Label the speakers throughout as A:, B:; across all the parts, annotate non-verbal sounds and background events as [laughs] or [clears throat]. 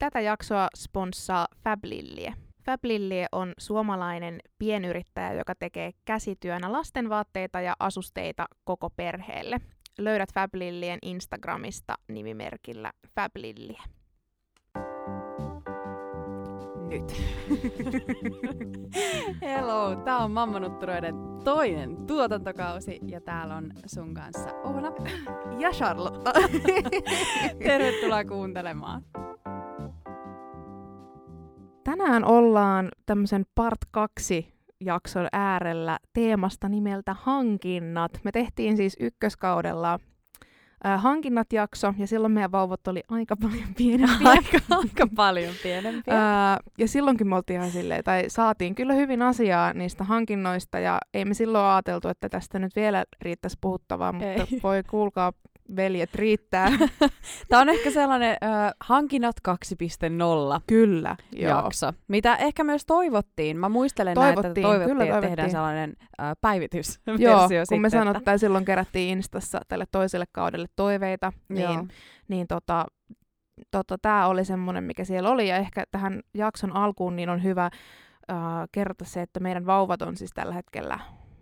A: Tätä jaksoa sponssaa Fablillie. Fablillie on suomalainen pienyrittäjä, joka tekee käsityönä lastenvaatteita ja asusteita koko perheelle. Löydät Fablillien Instagramista nimimerkillä Fablillie. Nyt. [laughs]
B: Hello, tää on Mammanutturoiden toinen tuotantokausi ja täällä on sun kanssa Oona.
A: Ja Charlotta. [laughs]
B: Tervetuloa kuuntelemaan.
A: Tänään ollaan tämmöisen part 2 jakson äärellä teemasta nimeltä hankinnat. Me tehtiin siis ykköskaudella äh, hankinnat-jakso, ja silloin meidän vauvat oli aika paljon [laughs] pienempiä.
B: Aika, aika paljon pienempiä.
A: Ää, ja silloinkin me oltiin ihan silleen, tai saatiin kyllä hyvin asiaa niistä hankinnoista, ja ei me silloin ajateltu, että tästä nyt vielä riittäisi puhuttavaa, mutta
B: Ei.
A: voi kuulkaa, veljet riittää. [laughs]
B: Tämä on ehkä sellainen äh, hankinnat 2.0
A: kyllä, joo.
B: jakso, mitä ehkä myös toivottiin. Mä muistelen näin, että
A: Toivottiin,
B: toivottiin,
A: kyllä toivottiin.
B: tehdään sellainen äh, päivitysversio
A: Joo, kun
B: sitten.
A: me sanottiin,
B: että,
A: silloin kerättiin Instassa tälle toiselle kaudelle toiveita,
B: Joo.
A: niin, niin tota, tota, tämä oli semmoinen, mikä siellä oli. Ja ehkä tähän jakson alkuun niin on hyvä äh, kerrota se, että meidän vauvat on siis tällä hetkellä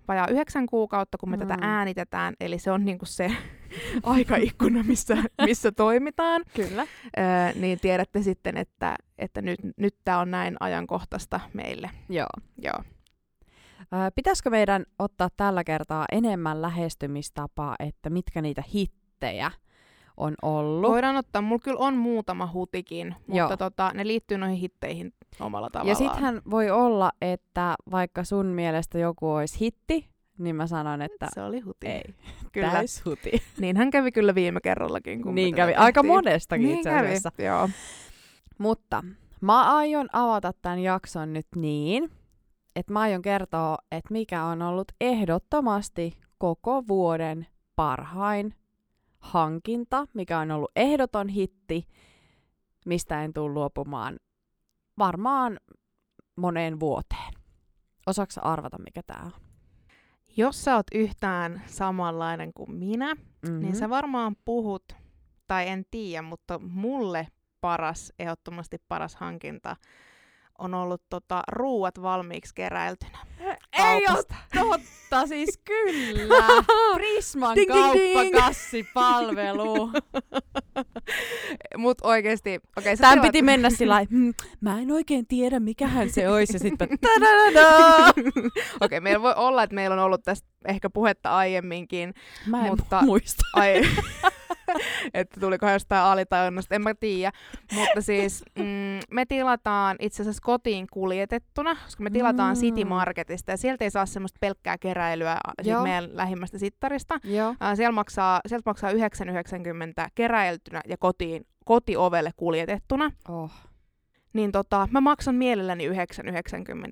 A: vajaa yhdeksän kuukautta, kun me mm. tätä äänitetään. Eli se on niinku se [laughs] aikaikkuna, missä, missä toimitaan.
B: Kyllä.
A: Äh, niin tiedätte sitten, että, että nyt, nyt tämä on näin ajankohtaista meille.
B: Joo.
A: Joo.
B: Ö, Pitäisikö meidän ottaa tällä kertaa enemmän lähestymistapaa, että mitkä niitä hittejä on ollut?
A: Voidaan ottaa, mulla kyllä on muutama hutikin,
B: Joo.
A: mutta tota, ne liittyy noihin hitteihin omalla tavallaan.
B: Ja sittenhän voi olla, että vaikka sun mielestä joku olisi hitti, niin mä sanon, että
A: Se oli huti.
B: ei, [laughs]
A: Kyllä.
B: täys huti. [laughs]
A: Niin hän kävi kyllä viime kerrallakin. Kun
B: niin kävi, aika monestakin
A: niin
B: itse
A: kävi,
B: asiassa.
A: joo.
B: Mutta mä aion avata tämän jakson nyt niin, että mä aion kertoa, että mikä on ollut ehdottomasti koko vuoden parhain hankinta, mikä on ollut ehdoton hitti, mistä en tule luopumaan varmaan moneen vuoteen. Osaatko arvata, mikä tämä on?
A: Jos sä oot yhtään samanlainen kuin minä, mm-hmm. niin sä varmaan puhut, tai en tiedä, mutta mulle paras, ehdottomasti paras hankinta on ollut tota, ruuat valmiiksi keräiltynä.
B: Ei ole totta, siis [laughs] kyllä. Prisman
A: Ding, ding, ding.
B: kauppakassipalvelu.
A: Mut oikeesti, okei okay,
B: Tän
A: tilaat-
B: piti mennä sillä lailla, "Hmm, mä en oikein tiedä mikähän se olisi. Ja sitten [laughs]
A: Okei, okay, meillä voi olla, että meillä on ollut tästä ehkä puhetta aiemminkin,
B: mä en
A: Mutta-
B: muista.
A: Ai, [laughs] [laughs] että tuliko jostain alitajunnasta, en mä tiedä. Mutta siis mm, me tilataan itse asiassa kotiin kuljetettuna, koska me tilataan
B: Mm.
A: City Marketista ja sieltä ei saa semmoista pelkkää keräilyä siitä
B: Joo.
A: meidän lähimmästä sittarista.
B: Joo.
A: Ää, siellä maksaa, sieltä maksaa 9,90 keräiltynä ja kotiin, kotiovelle kuljetettuna.
B: Oh.
A: Niin tota, mä maksan mielelläni 9,90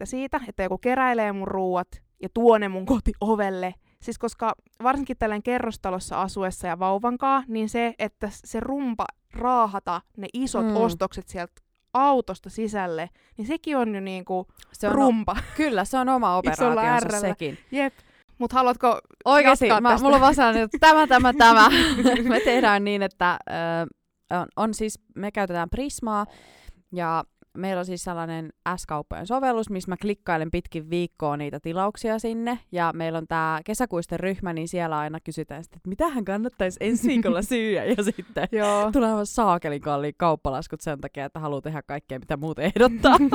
A: siitä, että joku keräilee mun ruuat ja tuo ne mun kotiovelle. Siis koska varsinkin tällainen kerrostalossa asuessa ja vauvankaa, niin se, että se rumpa raahata ne isot
B: Mm.
A: ostokset sieltä autosta sisälle, niin sekin on jo niinku
B: Se on
A: rumpa.
B: Kyllä, se on oma [laughs]
A: R:llä.
B: sekin.
A: Jep. Mut haluatko
B: Oikeasti, mä,
A: tästä?
B: mulla on vaan että tämä, tämä, tämä. [laughs] me tehdään niin, että ö, on, on siis, me käytetään Prismaa ja meillä on siis sellainen S-kauppojen sovellus, missä mä klikkailen pitkin viikkoa niitä tilauksia sinne. Ja meillä on tämä kesäkuisten ryhmä, niin siellä aina kysytään sitten, että mitähän kannattaisi ensi [laughs] viikolla syödä. Ja sitten
A: Joo. [laughs]
B: tulee aivan saakelin kalliin kauppalaskut sen takia, että haluaa tehdä kaikkea, mitä muut ehdottaa. [laughs]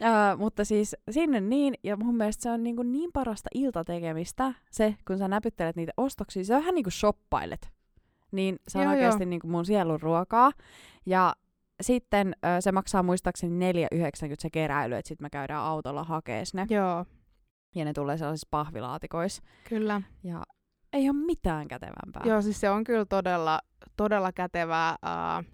B: Ää, mutta siis sinne niin, ja mun mielestä se on niin, kuin niin parasta iltatekemistä, se, kun sä näpyttelet niitä ostoksia, se on vähän niin kuin shoppailet. Niin se on
A: Joo,
B: oikeasti
A: joo.
B: niin kuin mun sielun ruokaa. Ja sitten ö, se maksaa muistaakseni 4,90 se keräily, että sitten me käydään autolla hakees ne.
A: Joo,
B: Ja ne tulee sellaisissa pahvilaatikoissa.
A: kyllä.
B: Ja ei ole mitään kätevämpää.
A: Joo, siis se on kyllä todella, todella kätevää. Uh,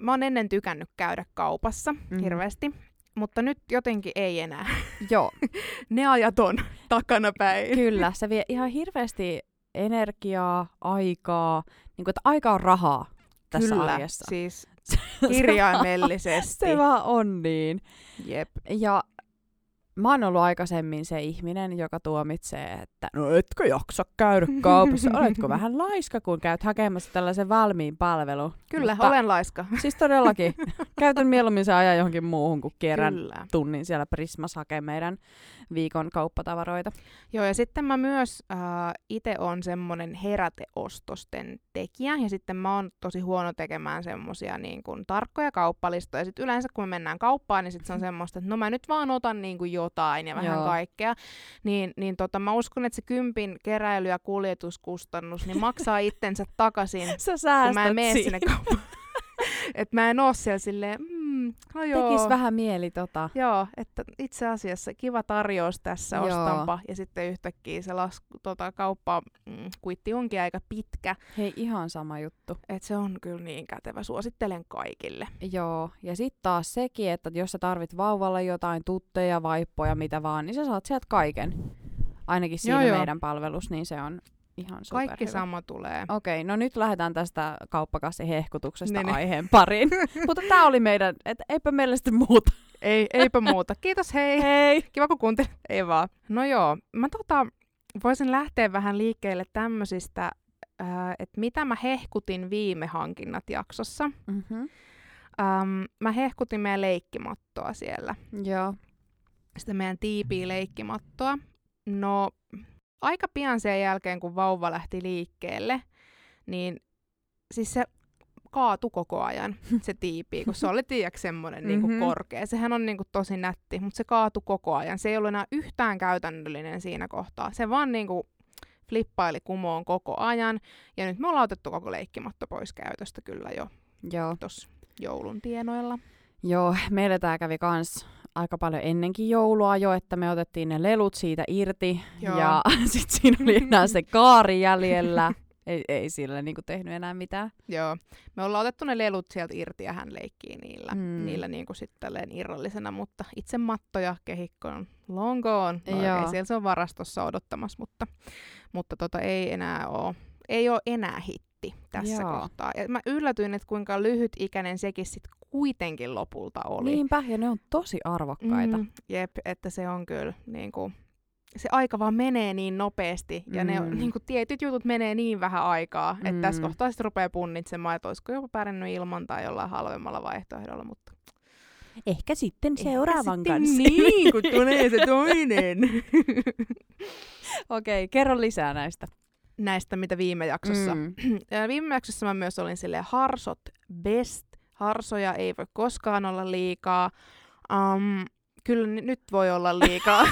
A: mä oon ennen tykännyt käydä kaupassa mm. hirveästi, mutta nyt jotenkin ei enää.
B: Joo, [laughs]
A: ne ajat on takana päin.
B: kyllä. Se vie ihan hirveästi energiaa, aikaa. Niin kuin, että aika on rahaa tässä
A: Kyllä,
B: arjessa.
A: siis kirjaimellisesti.
B: Se vaan on niin.
A: Jep.
B: Ja mä oon ollut aikaisemmin se ihminen, joka tuomitsee, että no etkö jaksa käydä kaupassa, oletko [laughs] vähän laiska, kun käyt hakemassa tällaisen valmiin palvelun.
A: Kyllä,
B: Mutta-
A: olen laiska. [laughs]
B: Siis todellakin. Käytän mieluummin se ajan johonkin muuhun, kun kierrän
A: Kyllä.
B: tunnin siellä Prismas hakee meidän viikon kauppatavaroita.
A: Joo, ja sitten mä myös äh, itse on semmoinen heräteostosten tekijä, ja sitten mä oon tosi huono tekemään semmosia niin kuin tarkkoja kauppalistoja. Sitten yleensä kun me mennään kauppaan, niin sitten se on [laughs] semmoista, että no mä nyt vaan otan niin kuin jotain ja vähän
B: Joo.
A: kaikkea. Niin, niin tota, mä uskon, että se kympin keräily- ja kuljetuskustannus niin maksaa itsensä takaisin, [laughs]
B: Sä
A: kun mä en mene sinne kauppaan. [laughs] että mä en oo siellä silleen, mm, no joo.
B: Tekis vähän mieli tota.
A: Joo, että itse asiassa kiva tarjous tässä,
B: Joo.
A: ostanpa. Ja sitten yhtäkkiä se lasku, tota, kauppa mm, kuitti onkin aika pitkä.
B: Hei, ihan sama juttu.
A: Et se on kyllä niin kätevä. Suosittelen kaikille.
B: Joo, ja sitten taas sekin, että jos sä tarvit vauvalle jotain tutteja, vaippoja, mitä vaan, niin sä saat sieltä kaiken. Ainakin siinä
A: Joo, joo.
B: meidän palvelus, niin se on ihan superhyvä.
A: Kaikki sama tulee.
B: Okei, no nyt lähdetään tästä kauppakassin hehkutuksesta
A: Niin, niin.
B: aiheen pariin. [laughs] Mutta tää oli meidän, et eipä meillä sitten muuta.
A: Ei, eipä muuta. Kiitos, hei.
B: Hei!
A: Kiva kun kuuntelit. Ei vaan. No joo, mä tota, voisin lähteä vähän liikkeelle tämmöisistä, äh, että mitä mä hehkutin viime hankinnat jaksossa.
B: Mm-hmm.
A: Ähm, mä hehkutin meidän leikkimattoa siellä.
B: Joo.
A: sitä meidän tiipiä leikkimattoa. No, aika pian sen jälkeen, kun vauva lähti liikkeelle, niin siis se kaatu koko ajan, [laughs] se tiipi, kun se oli tiiäks semmoinen mm-hmm.
B: Mhm.
A: niinku korkea. Sehän on niinku tosi nätti, mutta se kaatu koko ajan. Se ei ollut enää yhtään käytännöllinen siinä kohtaa. Se vaan niinku flippaili kumoon koko ajan. Ja nyt me ollaan otettu koko leikkimatto pois käytöstä kyllä jo
B: Joo.
A: tuossa joulun tienoilla.
B: Joo, meillä tää kävi kans aika paljon ennenkin joulua jo, että me otettiin ne lelut siitä irti.
A: Joo.
B: Ja [laughs] sit siinä oli enää se kaari jäljellä. [laughs] Ei, ei sillä niinku tehnyt enää mitään.
A: Joo. Me ollaan otettu ne lelut sieltä irti ja hän leikkii niillä,
B: Mm.
A: niillä niin kuin sitten irrallisena, mutta itse matto ja kehikko on long gone. No,
B: Joo.
A: okay, siellä se on varastossa odottamassa, mutta, mutta tota, ei enää ole, ei ole enää hitti tässä
B: Joo.
A: kohtaa. Ja mä yllätyin, että kuinka lyhytikäinen sekin sitten kuitenkin lopulta oli.
B: Niinpä, ja ne on tosi arvokkaita.
A: Mm, jep, että se on kyllä niin kuin, se aika vaan menee niin nopeasti ja ne on,
B: Mm.
A: niin kuin, tietyt jutut menee niin vähän aikaa, mm. että tässä
B: Mm.
A: kohtaa sitten rupeaa punnitsemaan, että olisiko jopa pärjännyt ilman tai jollain halvemmalla vaihtoehdolla, mutta
B: Ehkä sitten
A: Ehkä sitten Niin, kun [laughs] tulee se toinen. [laughs]
B: Okei, kerro lisää näistä.
A: Näistä, mitä viime jaksossa.
B: Mm. [clears throat]
A: Viime jaksossa mä myös olin silleen harsot best. Harsoja ei voi koskaan olla liikaa. Um, kyllä ni- nyt voi olla liikaa. [laughs]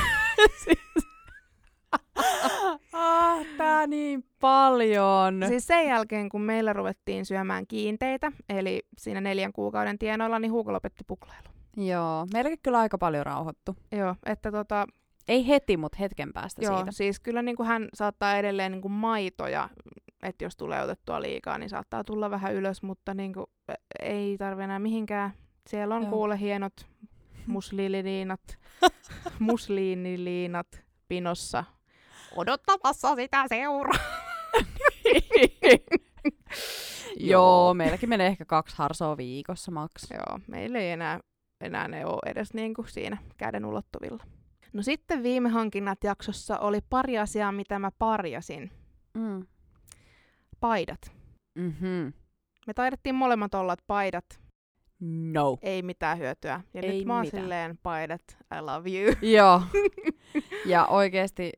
B: ah, tää niin paljon.
A: Siis sen jälkeen, kun meillä ruvettiin syömään kiinteitä, eli siinä neljän kuukauden tienoilla, niin Hugo lopetti puklailu.
B: Joo, meilläkin kyllä aika paljon rauhoittu.
A: Joo, että tota,
B: Ei heti, mutta hetken päästä
A: joo,
B: siitä.
A: siis kyllä niin kuin hän saattaa edelleen niin kuin maitoja, että jos tulee otettua liikaa, niin saattaa tulla vähän ylös, mutta niin kuin, ei tarvi enää mihinkään. Siellä on
B: Joo.
A: kuule hienot [laughs] muslililiinat, [laughs] musliiniliinat pinossa odottamassa sitä seuraa. [laughs]
B: Joo, meilläkin menee ehkä kaksi harsoa viikossa maks.
A: Joo, meillä ei enää, enää ne ole edes niin kuin siinä käden ulottuvilla. No sitten viime hankinnat jaksossa oli pari asiaa, mitä mä parjasin.
B: Mm.
A: Paidat.
B: Mm-hmm.
A: Me taidettiin molemmat olla, paidat
B: No.
A: ei mitään hyötyä. Ja
B: Ei
A: nyt mä oon
B: mitään.
A: silleen, paidat, I love you. [laughs]
B: Joo. [laughs] Ja oikeesti,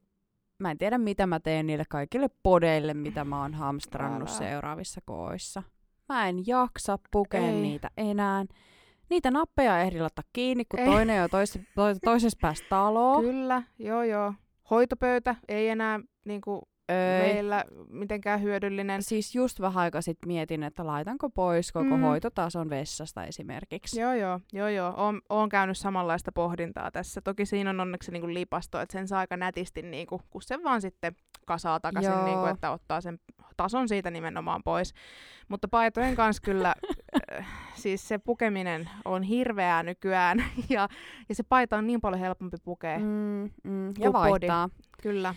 B: mä en tiedä mitä mä teen niille kaikille podeille, mitä mä oon hamstrannut
A: Älä.
B: seuraavissa kooissa. Mä en jaksa pukea
A: Ei.
B: niitä enää. Niitä nappeja ehdi laittaa kiinni, kun
A: Ei.
B: toinen on tois, to, toisessa päässä taloa.
A: Kyllä, joo joo. Hoitopöytä ei enää niinku,
B: Ei.
A: meillä mitenkään hyödyllinen.
B: Siis just vähän aikaa sitten mietin, että laitanko pois koko
A: Mm.
B: hoitotason vessasta esimerkiksi.
A: Joo, joo, joo, joo. Oon, oon käynyt samanlaista pohdintaa tässä. Toki siinä on onneksi niinku lipasto, että sen saa aika nätisti, niinku, kun se vaan sitten kasaa takaisin,
B: Joo.
A: niinku, että ottaa sen tason siitä nimenomaan pois. Mutta paitojen kanssa kyllä, [laughs] siis se pukeminen on hirveää nykyään, [laughs] ja, ja se paita on niin paljon helpompi pukea. Mm.
B: Mm, ja
A: body.
B: vaihtaa.
A: Kyllä.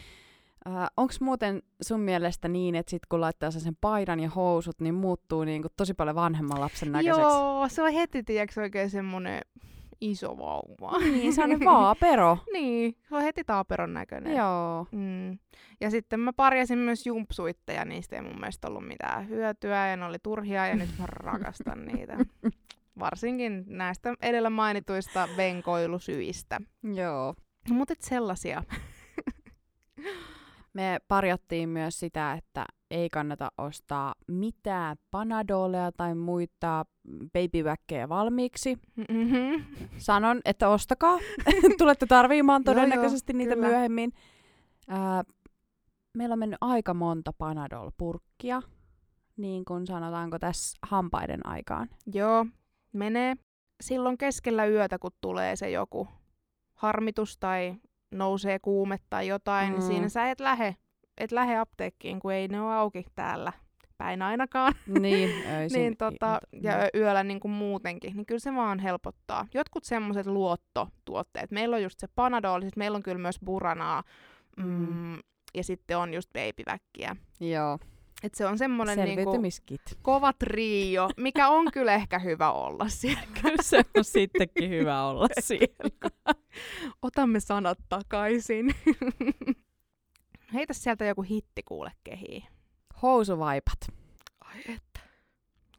B: Äh, Onko muuten sun mielestä niin, että sit kun laittaa sen paidan ja housut, niin muuttuu niinku tosi paljon vanhemman lapsen näköiseksi?
A: Joo, se on heti, tiedätkö, oikein semmoinen iso vauva.
B: Niin, se on [laughs] vaapero.
A: niin, se on heti taaperon näköinen.
B: Joo.
A: Mm. Ja sitten mä parjasin myös jumpsuitteja, niistä ei mun mielestä ollut mitään hyötyä ja ne oli turhia ja nyt mä rakastan niitä. [laughs] Varsinkin näistä edellä mainituista venkoilusyistä.
B: Joo.
A: Mutta sellaisia. [laughs]
B: Me parjattiin myös sitä, että ei kannata ostaa mitään panadoleja tai muita babyväkkejä valmiiksi.
A: Mm-hmm.
B: Sanon, että ostakaa. [laughs] Tulette tarvimaan [laughs] todennäköisesti
A: joo,
B: niitä
A: kyllä.
B: myöhemmin. Ää, meillä on mennyt aika monta panadol-purkkia, niin kuin sanotaanko tässä hampaiden aikaan.
A: Joo, menee silloin keskellä yötä, kun tulee se joku harmitus tai nousee kuume tai jotain, mm.
B: Mm.
A: niin siinä sä et lähe, et lähe apteekkiin, kun ei ne ole auki täällä päin ainakaan. [laughs]
B: Niin, öisin.
A: niin tota,
B: Mm.
A: ja ö- yöllä niin kuin muutenkin, niin kyllä se vaan helpottaa. Jotkut semmoiset luottotuotteet, meillä on just se Panadol, siis meillä on kyllä myös Buranaa, mm,
B: Mm.
A: ja sitten on just babyväkkiä.
B: Joo,
A: Et se on semmoinen niinku kova trio, mikä on kyllä ehkä hyvä olla siellä. [laughs]
B: Kyllä se on sittenkin hyvä olla [laughs] siellä.
A: Otamme sanat takaisin. [laughs] Heitä sieltä joku hitti kuule kehiin.
B: Housuvaipat.
A: Ai että.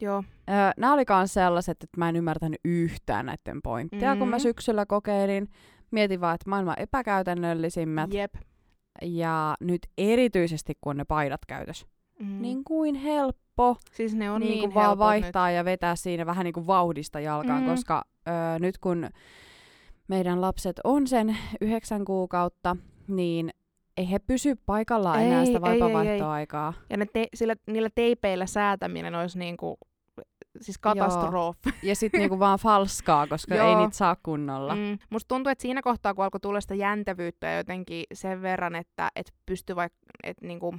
A: Joo.
B: Öö, nämä oli myös sellaiset, että mä en ymmärtänyt yhtään näiden pointteja, mm. kun mä
A: Mhm.
B: syksyllä kokeilin. Mietin vaan, että maailman epäkäytännöllisimmät.
A: Jep.
B: Ja nyt erityisesti, kun on ne paidat käytössä.
A: Mm.
B: Niin kuin helppo
A: siis ne on
B: niin
A: niin,
B: kuin vaan vaihtaa ja vetää siinä vähän niin kuin vauhdista jalkaan,
A: Mm.
B: koska öö, nyt kun meidän lapset on sen yhdeksän kuukautta, niin ei he pysy paikallaan enää
A: Ei,
B: sitä
A: ei, ei.
B: vaipavaihtoaikaa.
A: Nyt. Ja ne te- sillä, niillä teipeillä säätäminen olisi niinku, siis katastrofi.
B: Ja sitten niinku vaan falskaa, koska [laughs] ei
A: Joo.
B: niitä saa kunnolla.
A: Mm. Musta tuntuu, että siinä kohtaa, kun alkoi tulla sitä jäntävyyttä ja jotenkin sen verran, että et pystyy vaikka, et niinku,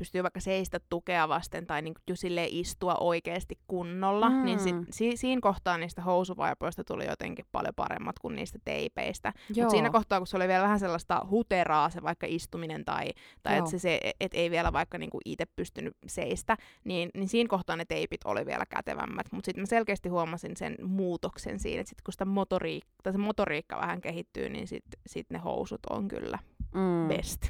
A: pystyy vaikka seistä tukea vasten tai jo silleen istua oikeasti kunnolla,
B: Mm.
A: niin sit, si- siinä kohtaa niistä housuvaipoista tuli jotenkin paljon paremmat kuin niistä teipeistä. Mutta siinä kohtaa, kun se oli vielä vähän sellaista huteraa se vaikka istuminen tai, tai että se, se et ei vielä vaikka niinku itse pystynyt seistä, niin, niin siinä kohtaa ne teipit oli vielä kätevämmät. Mutta sitten mä selkeästi huomasin sen muutoksen siinä, että sit kun sitä motoriikka, tai se motoriikka vähän kehittyy, niin sitten sit ne housut on kyllä
B: mm.
A: best.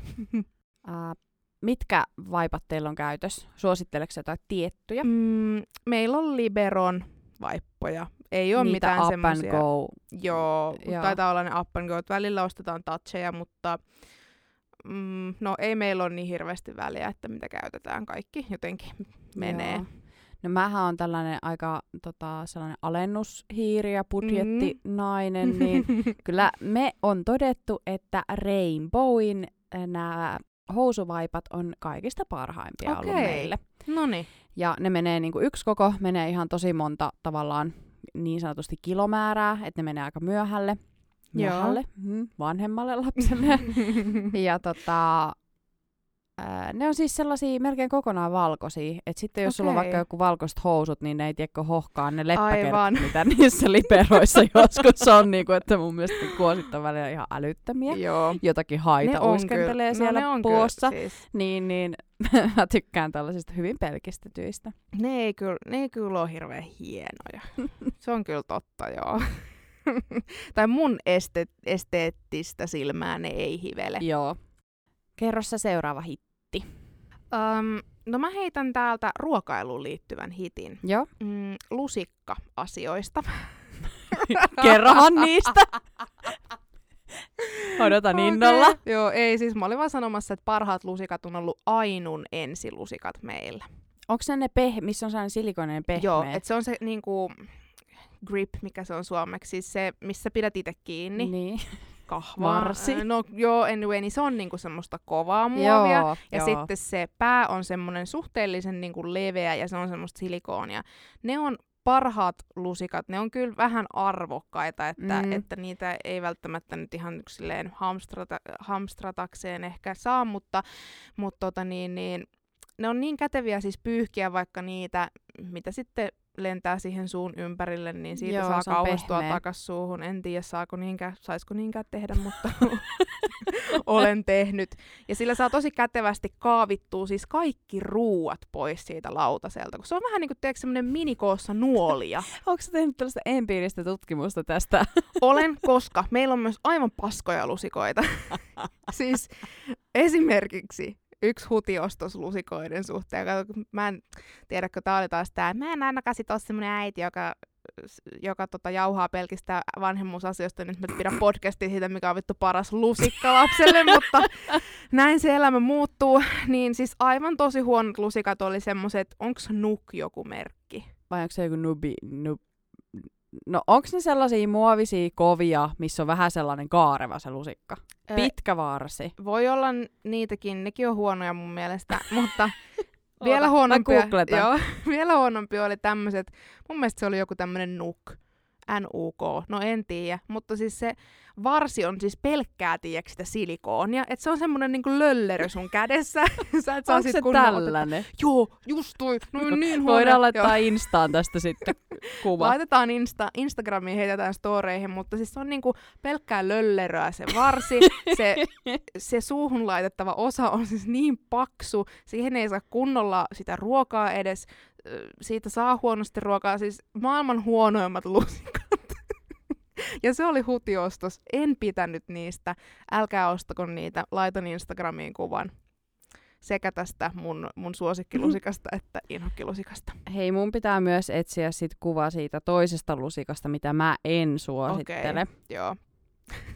B: Ää, mitkä vaipat teillä on käytössä? Suositteleeko jotain tiettyjä?
A: Mm, meillä on Liberon vaippoja. Ei ole
B: Niitä
A: mitään
B: up
A: semmoisia.
B: and go.
A: Joo,
B: Joo.
A: taitaa olla ne up and go. Välillä ostetaan toucheja, mutta mm, no ei meillä ole niin hirveästi väliä, että mitä käytetään. Kaikki jotenkin menee.
B: Joo. No mähän on tällainen aika tota, sellainen alennushiiri ja budjettinainen,
A: Mm.
B: niin [laughs] kyllä me on todettu, että Rainbowin nämä housuvaipat on kaikista parhaimpia ollut
A: Okei.
B: meille.
A: No niin.
B: Ja ne menee niin kuin yksi koko, menee ihan tosi monta tavallaan niin sanotusti kilomäärää, että ne menee aika myöhälle.
A: Joo.
B: Myöhälle, mm, vanhemmalle lapselle. [laughs] ja tota, ää, ne on siis sellaisia melkein kokonaan valkoisia. Et sitten jos sulla on vaikka joku valkoiset housut, niin ne ei tiedä hohkaa ne leppäkerrat, mitä [laughs] niissä liperoissa [laughs] joskus on. Niin kuin, että mun mielestä kuosit on välillä ihan älyttömiä.
A: Joo.
B: Jotakin haita uiskentelee
A: kyllä-
B: siellä
A: no,
B: puossa.
A: Kyllä, siis.
B: Niin, niin [laughs] mä tykkään tällaisista hyvin pelkistetyistä.
A: Ne ei kyllä, ne ei kyllä ole hirveän hienoja. Se on kyllä totta, joo. tai mun este, esteettistä silmää ne ei hivele.
B: Joo. Kerro sä seuraava hitti.
A: Um, no mä heitän täältä ruokailuun liittyvän hitin.
B: Joo.
A: Mm, lusikka-asioista. [laughs]
B: Kerrohan niistä. [laughs] Odotan innolla.
A: Okei. Joo, ei siis mä olin vaan sanomassa, että parhaat lusikat on ollut ainun ensilusikat meillä.
B: Onko ne ne peh- missä on sellainen silikoinen pehmeä?
A: Joo, että se on se niinku grip, mikä se on suomeksi, siis se, missä pidät itse kiinni.
B: Niin.
A: Kahvaa.
B: Varsi.
A: No joo, anyway, niin se on niinku semmoista kovaa muovia.
B: Joo,
A: ja
B: joo.
A: sitten se pää on semmoinen suhteellisen niinku leveä ja se on semmoista silikoonia. Ne on parhaat lusikat, ne on kyllä vähän arvokkaita, että,
B: Mm.
A: mm. että niitä ei välttämättä nyt ihan silleen hamstrata, hamstratakseen ehkä saa, mutta, mutta tota niin, niin, ne on niin käteviä siis pyyhkiä vaikka niitä, mitä sitten lentää siihen suun ympärille, niin siitä
B: Joo,
A: saa
B: se
A: kauhistua
B: pehmeä.
A: takas suuhun. En tiedä, saako niinkään, saisiko niinkään tehdä, mutta [laughs] olen tehnyt. Ja sillä saa tosi kätevästi kaavittua siis kaikki ruuat pois siitä lautaselta, kun se on vähän niin kuin tiedätkö, semmoinen minikoossa nuolia. [laughs]
B: Onko sä tehnyt tällaista empiiristä tutkimusta tästä? [laughs]
A: Olen, koska meillä on myös aivan paskoja lusikoita. siis esimerkiksi yksi hutiostos lusikoiden suhteen. Kato, kun Mä en tiedäkö, tää oli taas tää. Mä en ainakaan sit ole semmonen äiti, joka joka tota, jauhaa pelkistä vanhemmuusasioista, nyt mä pidän podcastia siitä, mikä on vittu paras lusikka lapselle, [laughs] mutta näin se elämä muuttuu. Niin siis aivan tosi huonot lusikat oli semmoset, onks Nuk joku merkki?
B: Vai onko se joku nubi, nub... No onko ne sellaisia muovisia kovia, missä on vähän sellainen kaareva se lusikka?
A: Ö,
B: Pitkä varsi.
A: Voi olla niitäkin, nekin on huonoja mun mielestä, [laughs] mutta vielä huonompia, [laughs] joo, vielä huonompi oli tämmöiset, mun mielestä se oli joku tämmönen nuk, NUK, no en tiedä, mutta siis se varsi on siis pelkkää, tiedätkö sitä silikoonia, että se on semmonen niinku löllerö sun kädessä, [laughs] sä et saa
B: Onko
A: sit
B: se tällainen?
A: Joo, just toi, no niin huono.
B: Voidaan
A: Joo.
B: laittaa Instaan tästä sitten kuva.
A: Laitetaan Insta, Instagramiin, heitetään storeihin, mutta siis se on niinku pelkkää lölleröä se varsi. se, [laughs] se suuhun laitettava osa on siis niin paksu, siihen ei saa kunnolla sitä ruokaa edes. Siitä saa huonosti ruokaa, siis maailman huonoimmat lusikat. [laughs] ja se oli hutiostos. En pitänyt niistä. Älkää ostako niitä. Laitan Instagramiin kuvan. Sekä tästä mun, mun suosikkilusikasta [laughs] että inhokkilusikasta.
B: Hei, mun pitää myös etsiä sit kuva siitä toisesta lusikasta, mitä mä en suosittele.
A: Joo.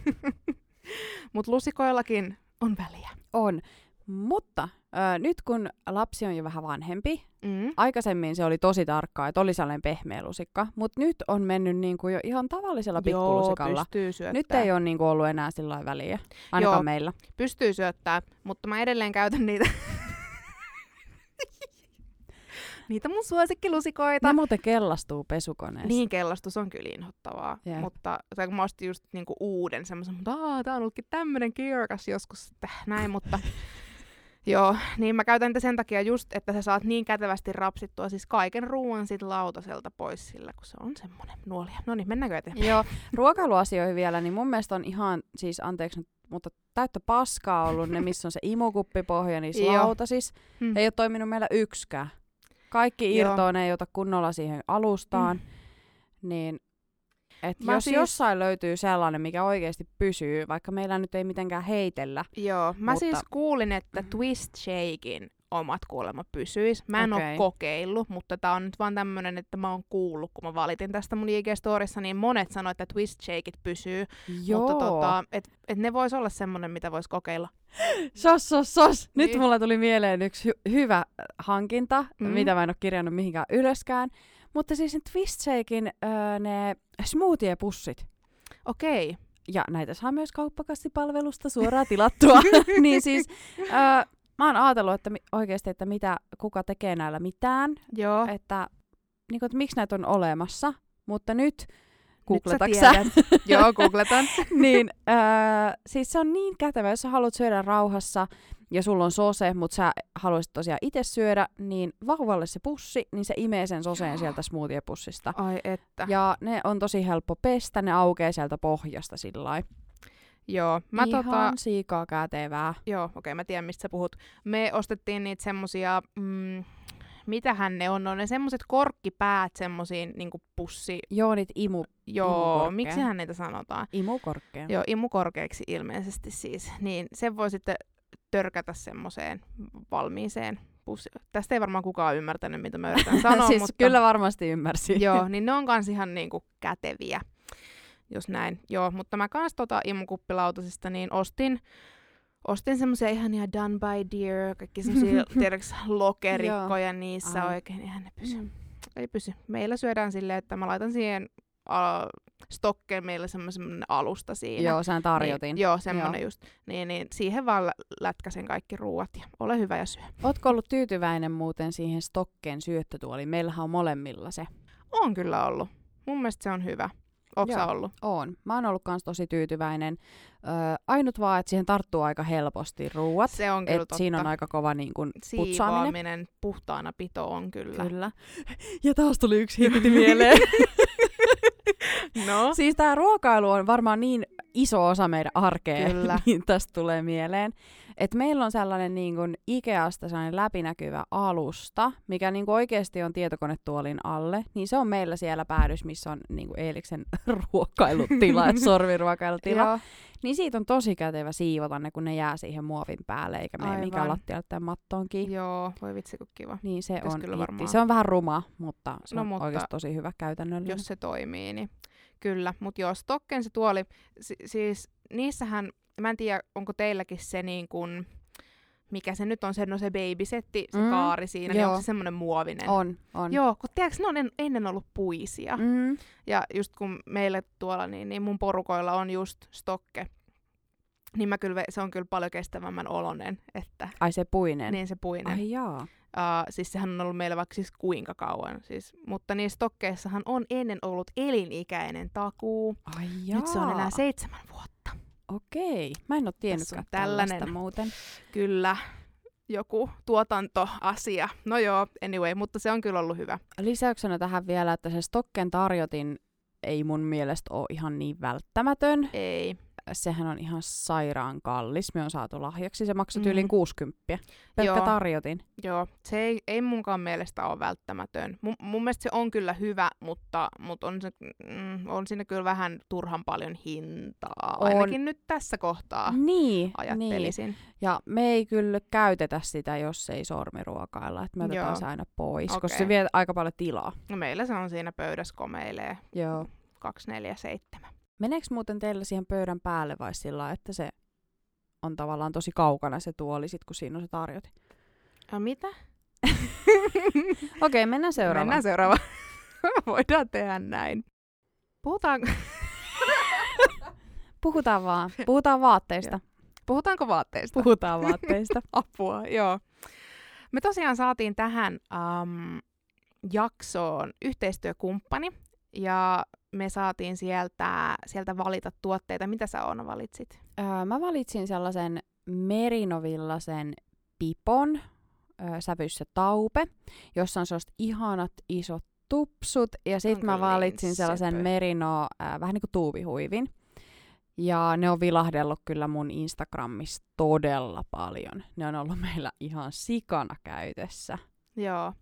A: [laughs] Mut lusikoillakin on väliä.
B: On. Mutta ö, nyt kun lapsi on jo vähän vanhempi,
A: Mm.
B: aikaisemmin se oli tosi tarkkaa, että oli sellainen pehmeä lusikka, mutta nyt on mennyt niin kuin jo ihan tavallisella pikkulusikalla.
A: Joo, pystyy syöttää.
B: Nyt ei ole niin kuin ollut enää sillä väliä, ainakaan
A: Joo.
B: meillä.
A: Pystyy syöttää, mutta mä edelleen käytän niitä. [laughs] niitä mun suosikkilusikoita.
B: Ne muuten kellastuu pesukoneessa.
A: Niin kellastus on kyllä inhottavaa.
B: Jep.
A: Mutta tai kun mä ostin just niinku uuden semmoisen, mutta tää on ollutkin tämmönen kirkas joskus, että näin, mutta [laughs] Joo, niin mä käytän niitä sen takia just, että sä saat niin kätevästi rapsittua siis kaiken ruoan sit lautaselta pois sillä, kun se on semmonen nuolia. No niin, mennäänkö eteenpäin?
B: Joo, ruokailuasioihin vielä, niin mun mielestä on ihan, siis anteeksi nyt, mutta täyttä paskaa ollut ne, missä on se imukuppipohja niissä
A: Joo.
B: lautasissa.
A: Hmm.
B: Ei ole toiminut meillä yksikään. Kaikki irtoa, ne ei ota kunnolla siihen alustaan. Niin, et
A: Mä
B: jos
A: siis-
B: jossain löytyy sellainen, mikä oikeasti pysyy, vaikka meillä nyt ei mitenkään heitellä.
A: Joo, mä
B: Mutta-
A: siis kuulin, että. Twist Shakein omat kuulemma pysyis. Mä en okay. Ole kokeillut, mutta tää on nyt vaan tämmönen, että mä oon kuullut, kun mä valitin tästä mun IG-storissa, niin monet sanoivat, että Twist Shakeit pysyy.
B: Joo.
A: Mutta tota, et, et ne vois olla semmonen, mitä vois kokeilla. [gasps]
B: Sos, sos, sos. Nyt
A: Niin.
B: mulla tuli mieleen yksi hy- hyvä äh, hankinta,
A: mm.
B: mitä mä en ole kirjannut mihinkään ylöskään. Mutta siis ne Twist Shakein öö, ne smoothie-pussit.
A: Okei.
B: Ja näitä saa myös kauppakassipalvelusta suoraan tilattua. [laughs] niin siis öö, mä oon ajatellut, että mi- oikeasti, että mitä, kuka tekee näillä mitään.
A: Joo.
B: Että, niin kuin, että miksi näitä on olemassa. Mutta nyt,
A: Nyt sä
B: googletaks sä?
A: tiedät. [laughs] Joo, googletan. [laughs]
B: niin, öö, siis se on niin kätevä, jos sä haluat syödä rauhassa ja sulla on sose, mutta sä haluaisit tosiaan itse syödä, niin vauvalle se pussi, niin se imee sen soseen sieltä smoothie-pussista.
A: Ai että.
B: Ja ne on tosi helppo pestä, ne aukeaa sieltä pohjasta sillä.
A: Joo. Mä
B: Ihan
A: tota,
B: siikaa kätevää.
A: Joo, okei, okay, mä tiedän, mistä sä puhut. Me ostettiin niitä semmosia, mm, mitähän ne on, ne on ne semmoset korkkipäät semmosiin niinku pussi,
B: Joo, niitä imu,
A: joo, miksihän niitä sanotaan?
B: imukorkkeja.
A: Joo, imukorkeiksi ilmeisesti siis. Niin sen voi sitten törkätä semmoiseen valmiiseen pussi. Tästä ei varmaan kukaan ymmärtänyt, mitä mä yritän [laughs] sanoa,
B: siis
A: mutta
B: kyllä varmasti ymmärsin. [laughs]
A: joo, [laughs] niin ne on kans ihan niinku käteviä, jos näin. Joo, mutta mä kans tota niin ostin, ostin semmoisia ihania Done by Dear, kaikki semmoisia, [laughs] tiedäks, lokerikkoja niissä
B: Ai.
A: oikein, eihän ne pysy.
B: Mm.
A: Ei pysy. Meillä syödään silleen, että mä laitan siihen uh, stokkeen meille semmoisen alusta siinä.
B: Joo, sä tarjotin.
A: Niin, joo, semmonen
B: Joo.
A: just. Niin, niin siihen vaan lä- lätkäsen kaikki ruuat ja ole hyvä ja syö.
B: Ootko ollut tyytyväinen muuten siihen Stokken syöttötuoliin? Meillähän on molemmilla se.
A: On kyllä ollut. Mun mielestä se on hyvä. Sä
B: Joo.
A: ollut?
B: On. Mä oon ollut kans tosi tyytyväinen. Öö, ainut vaan, että siihen tarttuu aika helposti ruuat.
A: Se on kyllä totta.
B: siinä on aika kova niin kun, putsaaminen.
A: Siivoaminen, puhtaana pito on kyllä.
B: Kyllä. Ja taas tuli yksi hitti mieleen. [laughs]
A: No,
B: siis tää ruokailu on varmaan niin iso osa meidän arkea,
A: Kyllä. [laughs]
B: niin tästä tulee mieleen. Et meillä on sellainen niin kuin Ikeasta sellainen läpinäkyvä alusta, mikä niin kuin oikeasti on tietokonetuolin alle. Niin se on meillä siellä päädys, missä on niin kuin Eeliksen [laughs] ruokailutila, sorviruokailutila. Niin siitä on tosi kätevä siivota ne, kun ne jää siihen muovin päälle, eikä mene mikään lattialle tai mattoonkin.
A: Joo, voi vitsi kun kiva.
B: Niin se
A: Pitäis
B: on
A: kyllä varmaan.
B: Se on vähän ruma, mutta se
A: No,
B: on
A: mutta
B: oikeasti tosi hyvä käytännöllinen.
A: Jos se toimii, niin kyllä. Mutta joo, Stokken se tuoli, si- siis niissähän, mä en tiedä, onko teilläkin se niin kuin, mikä se nyt on, se, no se babysetti, se
B: Mm,
A: kaari siinä, niin
B: joo.
A: onko se semmoinen muovinen?
B: On, on.
A: Joo, kun tiedätkö, ne on en, ennen ollut puisia. Mm. Ja just kun meille tuolla, niin, niin mun porukoilla on just stokke. Niin mä kyllä, se on kyllä paljon kestävämmän olonen, että
B: Ai se puinen.
A: niin se puinen.
B: Ai jaa.
A: Uh, siis sehän on ollut meillä vaikka siis kuinka kauan. Siis, mutta niissä stokkeissahan on ennen ollut elinikäinen takuu.
B: Ai jaa.
A: Nyt se on enää seitsemän vuotta.
B: Okei. Mä en tiennytkään
A: on tällainen.
B: muuten.
A: Kyllä, joku tuotantoasia. No joo, anyway, mutta se on kyllä ollut hyvä.
B: Lisäyksenä tähän vielä, että se Stokken tarjotin ei mun mielestä ole ihan niin välttämätön.
A: Ei.
B: Sehän on ihan sairaan kallis. Me on saatu lahjaksi. Se maksoi
A: Mm.
B: tyyliin 60. Pelkkä
A: Joo.
B: tarjotin.
A: Joo, se ei, ei munkaan mielestä ole välttämätön. Mun, mun mielestä se on kyllä hyvä, mutta, mutta on, se, mm, on siinä kyllä vähän turhan paljon hintaa.
B: On.
A: Ainakin nyt tässä kohtaa
B: Niin, niin.
A: ajattelisin.
B: Ja me ei kyllä käytetä sitä, jos ei sormiruokailla. Että me otetaan
A: Joo.
B: se aina pois,
A: Okei.
B: koska se vie aika paljon tilaa.
A: No meillä se on siinä pöydässä komeilee
B: Joo.
A: 247.
B: Meneekö muuten teillä siihen pöydän päälle vai sillä että se on tavallaan tosi kaukana se tuoli, sit, kun siinä on se tarjotin?
A: Ja mitä? [laughs]
B: Okei, mennään seuraavaan.
A: Mennään seuraavaan. [laughs] Voidaan tehdä näin. Puhutaan, [laughs]
B: Puhutaan vaan. Puhutaan vaatteista.
A: puhutaanko vaatteista?
B: Puhutaan vaatteista.
A: Apua, joo. Me tosiaan saatiin tähän um, jaksoon yhteistyökumppani ja me saatiin sieltä, sieltä valita tuotteita. Mitä sä Oona valitsit?
B: öö, mä valitsin sellaisen merinovillasen pipon öö, sävyssä taupe, jossa on sellaiset ihanat isot tupsut. Ja sit
A: On
B: mä valitsin
A: niin
B: sellaisen merino, äh, vähän niin kuin tuubihuivin. Ja ne on vilahdellut kyllä mun Instagramissa todella paljon. Ne on ollut meillä ihan sikana käytössä.
A: Joo.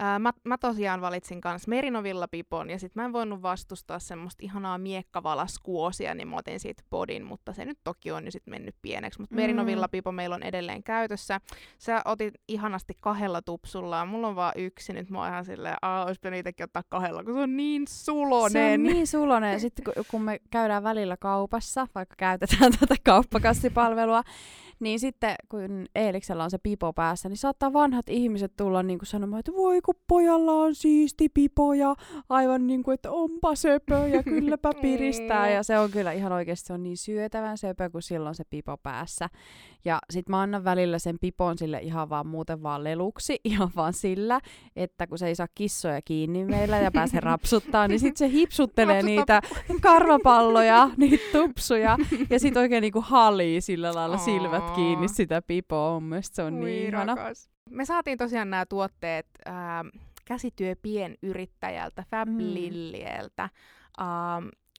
A: Ää, mä, mä tosiaan valitsin kans merinovillapipon ja sit mä en voinut vastustaa semmoista ihanaa miekkavalaskuosia, niin mä otin siitä bodin, mutta se nyt toki on jo sit mennyt pieneksi. Mutta
B: Mm.
A: merinovillapipo meillä on edelleen käytössä. Sä otit ihanasti kahdella tupsulla ja mulla on vaan yksi. Nyt mä oon ihan silleen, aah, olisi pitänyt itsekin ottaa kahdella, kun se on niin sulonen.
B: Se on niin sulonen. Sitten kun, kun me käydään välillä kaupassa, vaikka käytetään [laughs] tätä kauppakassipalvelua, niin sitten kun Eeliksellä on se pipo päässä, niin saattaa vanhat ihmiset tulla niin kuin sanomaan, että voi kun pojalla on siisti pipo ja aivan niin kuin, että onpa söpö ja kylläpä [laughs] piristää. Ja se on kyllä ihan oikeasti se on niin syötävän söpö, kun silloin se pipo päässä. Ja sit mä annan välillä sen pipon sille ihan vaan muuten vaan leluksi, [laughs] ihan vaan sillä, että kun se ei saa kissoja kiinni meillä ja pääse rapsuttaa, niin sit se hipsuttelee niitä karvapalloja, niitä tupsuja, ja sit oikein niinku halii sillä lailla silmät kiinni sitä pipoa. Mun mielestä se on
A: Oi,
B: niin ihana.
A: rakas. Me saatiin tosiaan nämä tuotteet ää, käsityö pienyrittäjältä, Fab
B: Mm.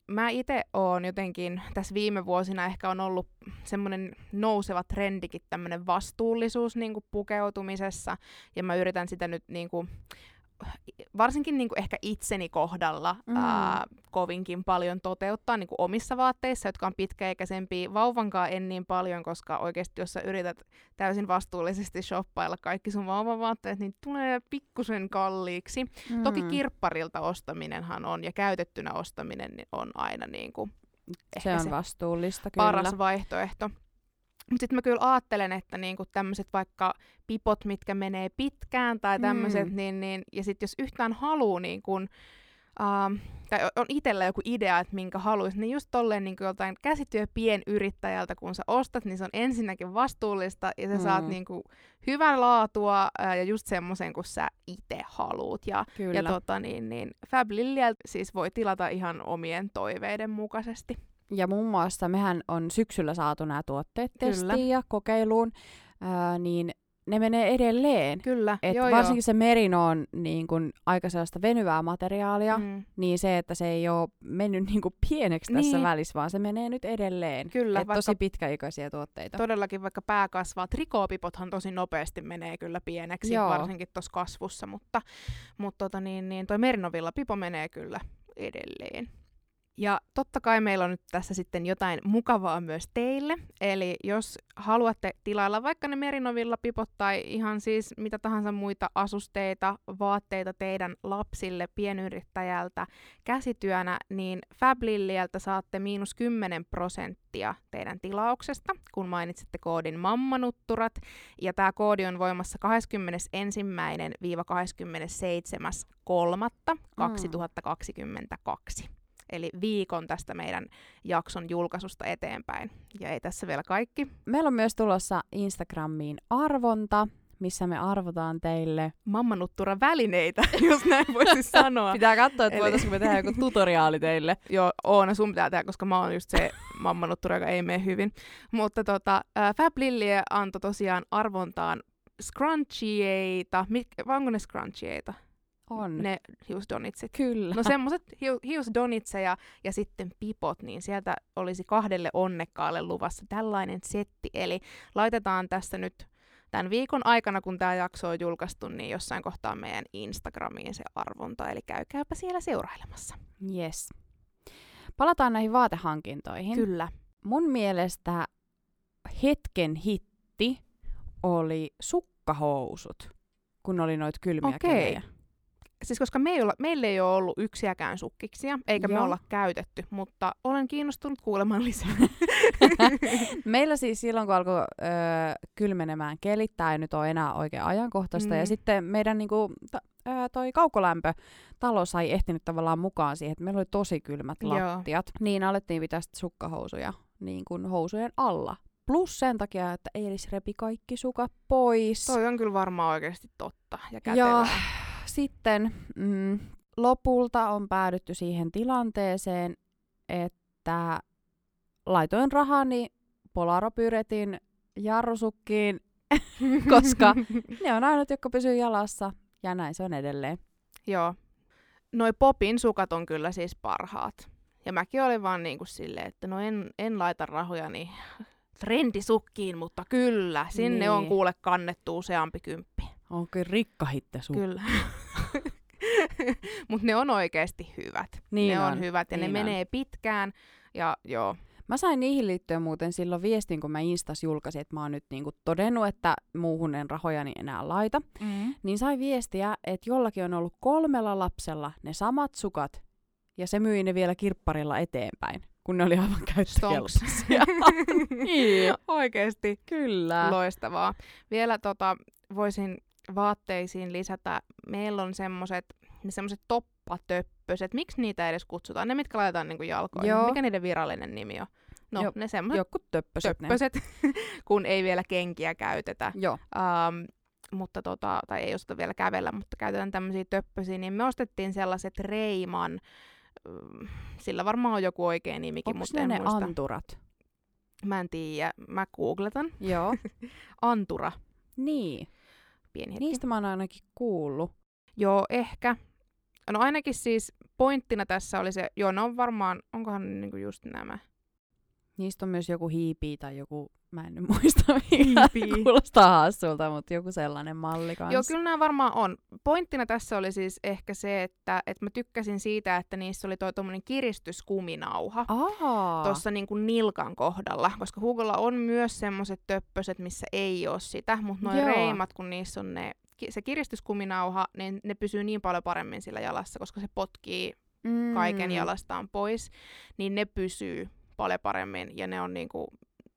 A: Mä itse oon jotenkin tässä viime vuosina ehkä on ollut semmoinen nouseva trendikin, tämmöinen vastuullisuus niin kuin pukeutumisessa, ja mä yritän sitä nyt niin kuin, varsinkin niin kuin ehkä itseni kohdalla
B: Mm.
A: ää, kovinkin paljon toteuttaa niin kuin omissa vaatteissa, jotka on pitkäikäisempiä. Vauvankaan en niin paljon, koska oikeasti jos sä yrität täysin vastuullisesti shoppailla kaikki sun vauvan vaatteet, niin tulee pikkusen kalliiksi. Mm. Toki kirpparilta ostaminenhan on ja käytettynä ostaminen niin on aina niin kuin
B: Se
A: ehkä
B: on vastuullista kyllä.
A: paras vaihtoehto. Mutta sitten mä kyllä ajattelen, että niinku tämmöiset vaikka pipot, mitkä menee pitkään tai tämmöiset,
B: Mm.
A: niin, niin, ja sitten jos yhtään haluaa niin kun, uh, tai on itsellä joku idea, että minkä haluaisi, niin just tolleen niin joltain käsityöpienyrittäjältä, kun sä ostat, niin se on ensinnäkin vastuullista ja sä mm. saat niin kuin hyvän laatua ää, ja just semmoisen, kun sä itse haluut. Ja,
B: Kyllä.
A: ja tota, niin, niin Fab Lilieltä siis voi tilata ihan omien toiveiden mukaisesti.
B: Ja muun muassa mehän on syksyllä saatu nämä tuotteet
A: Kyllä.
B: testiin ja kokeiluun, ää, niin ne menee edelleen.
A: Kyllä,
B: Et
A: joo,
B: varsinkin
A: joo.
B: se merino on niin kun, aika sellaista venyvää materiaalia, mm. Niin se, että se ei ole mennyt niin kun, pieneksi tässä
A: Niin.
B: välissä, vaan se menee nyt edelleen.
A: Kyllä,
B: Et tosi pitkäikäisiä tuotteita.
A: todellakin vaikka pää kasvaa, trikoopipothan tosi nopeasti menee kyllä pieneksi,
B: Joo.
A: varsinkin tuossa kasvussa, mutta, mutta tota niin, niin toi Merinovilla pipo menee kyllä edelleen. Ja totta kai meillä on nyt tässä sitten jotain mukavaa myös teille. Eli jos haluatte tilailla vaikka ne Merinovilla pipot tai ihan siis mitä tahansa muita asusteita, vaatteita teidän lapsille pienyrittäjältä käsityönä, niin Fablillieltä saatte miinus 10 prosenttia teidän tilauksesta, kun mainitsette koodin mammanutturat. Ja tämä koodi on voimassa 21.27.3.2022. Eli viikon tästä meidän jakson julkaisusta eteenpäin. Ja ei tässä vielä kaikki.
B: Meillä on myös tulossa Instagramiin arvonta, missä me arvotaan teille.
A: Mammanuttura välineitä, [laughs] jos näin voisi sanoa.
B: Pitää katsoa, että
A: Eli-
B: voitaisiinko me tehdä joku tutoriaali teille. [laughs]
A: Joo, Oona, sun pitää tehdä, koska mä oon just se mammanuttura, joka ei mene hyvin. Mutta tota, ää, Fab Lillie antoi tosiaan arvontaan scrunchieita. Mit, onko ne scrunchieita?
B: On.
A: Ne hiusdonitsit.
B: Kyllä.
A: No semmoset hiu, hiusdonitseja ja sitten pipot, niin sieltä olisi kahdelle onnekkaalle luvassa tällainen setti. Eli laitetaan tässä nyt tämän viikon aikana, kun tämä jakso on julkaistu, niin jossain kohtaa meidän Instagramiin se arvonta. Eli käykääpä siellä seurailemassa.
B: Yes. Palataan näihin vaatehankintoihin.
A: Kyllä.
B: Mun mielestä hetken hitti oli sukkahousut, kun oli noit kylmiä
A: Okei.
B: kelejä.
A: Siis koska me ei olla, meillä ei ole ollut yksiäkään sukkiksia, eikä me
B: Joo.
A: olla käytetty, mutta olen kiinnostunut kuulemaan lisää. [laughs]
B: Meillä siis silloin, kun alkoi öö, kylmenemään kelit, tämä ei nyt ole enää oikein ajankohtaista,
A: Mm.
B: ja sitten meidän niinku, ta, öö, toi kaukolämpö talo sai ehtinyt tavallaan mukaan siihen, että meillä oli tosi kylmät
A: Joo.
B: lattiat, niin alettiin pitää sitten sukkahousuja niin kuin housujen alla. Plus sen takia, että Eilis repi kaikki sukat pois.
A: Toi on kyllä varmaan oikeasti totta ja
B: Ja
A: kätevää.
B: Sitten mm, lopulta on päädytty siihen tilanteeseen, että laitoin rahani Polaropyretin jarrusukkiin, [laughs] koska [laughs] ne on ainut, jotka pysyy jalassa. Ja näin se on edelleen.
A: Joo. Noi popin sukat on kyllä siis parhaat. Ja mäkin olin vaan niinku silleen, että no en, en laita rahojani [laughs] trendisukkiin, mutta kyllä, sinne
B: Niin.
A: on kuule kannettu useampi kymppi.
B: On kyllä rikkahitte sun.
A: Kyllä. [laughs] Mutta ne on oikeasti hyvät.
B: Niin
A: ne on,
B: on,
A: hyvät ja
B: niin
A: ne
B: on.
A: menee pitkään. Ja joo,
B: Mä sain niihin liittyen muuten silloin viestin, kun mä Instas julkaisin, että mä oon nyt niinku todennut, että muuhun en rahojani enää laita.
A: mm.
B: Niin sai viestiä, että jollakin on ollut kolmella lapsella ne samat sukat, ja se myi ne vielä kirpparilla eteenpäin, kun ne oli aivan käyttökelpoisia. [laughs] niin,
A: oikeasti
B: kyllä.
A: loistavaa. Vielä tota, voisin vaatteisiin lisätä, meillä on semmoset, ne semmoset toppatöppöset, miksi niitä edes kutsutaan? Ne, mitkä laitetaan niinku jalkoihin.
B: Joo.
A: Mikä niiden virallinen nimi on? No,
B: Jo-
A: ne semmoset
B: Joku töppöset. ne.
A: töppöset, [laughs] kun ei vielä kenkiä käytetä.
B: Joo.
A: Um, mutta tota, tai ei osata vielä kävellä, mutta käytetään tämmöisiä töppösiä, niin me ostettiin sellaiset Reiman, mm, sillä varmaan on joku oikea nimikin,
B: Onko
A: mutta
B: ne
A: en
B: ne
A: muista.
B: anturat?
A: Mä en tiedä, mä googletan.
B: Joo. [laughs]
A: Antura,
B: niin.
A: Pieni hetki.
B: Niistä mä oon ainakin kuullut.
A: Joo, ehkä. No ainakin siis pointtina tässä oli se, joo, ne on varmaan, onkohan ne niinku just nämä.
B: Niistä on myös joku hiipi tai joku, mä en nyt muista mikä
A: Hiipii.
B: kuulostaa hassulta, mutta joku sellainen malli kanssa.
A: Joo, kyllä nämä varmaan on. Pointtina tässä oli siis ehkä se, että, että mä tykkäsin siitä, että niissä oli toi tommonen kiristyskuminauha. Tuossa niinku nilkan kohdalla, koska Hugolla on myös semmoiset töppöset, missä ei ole sitä, mutta noin reimat, kun niissä on ne, se kiristyskuminauha, niin ne pysyy niin paljon paremmin sillä jalassa, koska se potkii
B: mm.
A: kaiken jalastaan pois, niin ne pysyy paljon paremmin ja ne on niinku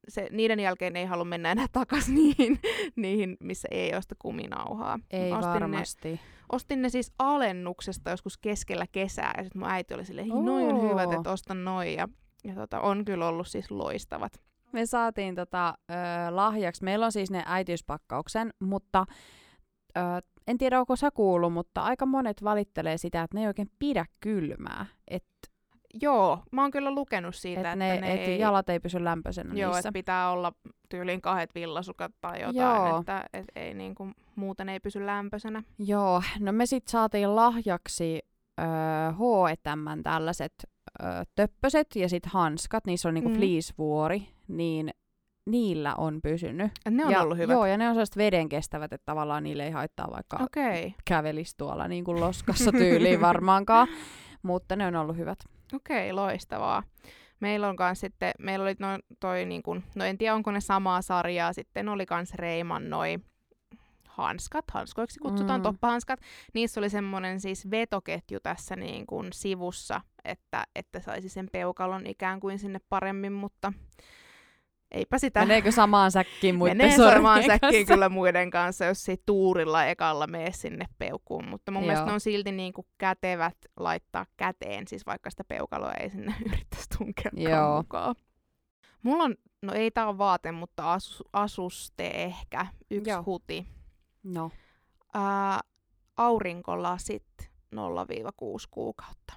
A: se, niiden jälkeen ei halua mennä enää takaisin [laughs] niihin, niihin, missä ei osta kuminauhaa.
B: Ei
A: ostin
B: varmasti.
A: Ne, ostin ne siis alennuksesta joskus keskellä kesää, ja sitten mun äiti oli silleen, "Hi, noi on hyvät, että ostan noin, ja, ja tota, on kyllä ollut siis loistavat.
B: Me saatiin tota, ö, lahjaksi, meillä on siis ne äitiyspakkauksen, mutta ö, en tiedä onko sä kuullut, mutta aika monet valittelee sitä, että ne ei oikein pidä kylmää. Että
A: Joo, mä oon kyllä lukenut siitä,
B: et
A: että
B: ne,
A: ne
B: et
A: ei,
B: jalat ei pysy lämpöisenä
A: joo,
B: niissä.
A: että pitää olla tyyliin kahdet villasukat tai jotain,
B: Joo.
A: että et ei niinku, muuten ei pysy lämpöisenä.
B: Joo, no me sitten saatiin lahjaksi ö, H&M tällaiset ö, töppöset ja sitten hanskat, niissä on niinku
A: Mm.
B: fleecevuori, niin niillä on pysynyt.
A: Et ne on
B: ja,
A: ollut hyvät.
B: Joo, ja ne on sellaiset veden kestävät, että tavallaan niille ei haittaa vaikka
A: okay.
B: kävelisi tuolla niin kuin loskassa tyyliin [laughs] varmaankaan, mutta ne on ollut hyvät.
A: okei, loistavaa. Meillä on kans sitten, meillä oli no, toi niin kuin, no en tiedä onko ne samaa sarjaa, sitten oli kans Reiman noi hanskat, hanskoiksi kutsutaan,
B: mm.
A: toppahanskat. Niissä oli semmoinen siis vetoketju tässä niin kuin sivussa, että, että saisi sen peukalon ikään kuin sinne paremmin, mutta eipä sitä.
B: Meneekö samaan säkkiin muiden
A: Menee samaan säkkiin kyllä muiden kanssa, jos ei tuurilla ekalla mene sinne peukuun. Mutta mun
B: Joo.
A: mielestä ne on silti niin kuin kätevät laittaa käteen, siis vaikka sitä peukaloa ei sinne [laughs] yrittäisi tunkea
B: Joo.
A: mukaan. Mulla on, no ei tää ole vaate, mutta asu, asuste ehkä, yksi
B: Joo.
A: huti.
B: No,
A: Ää, aurinkolasit 0-6 kuukautta.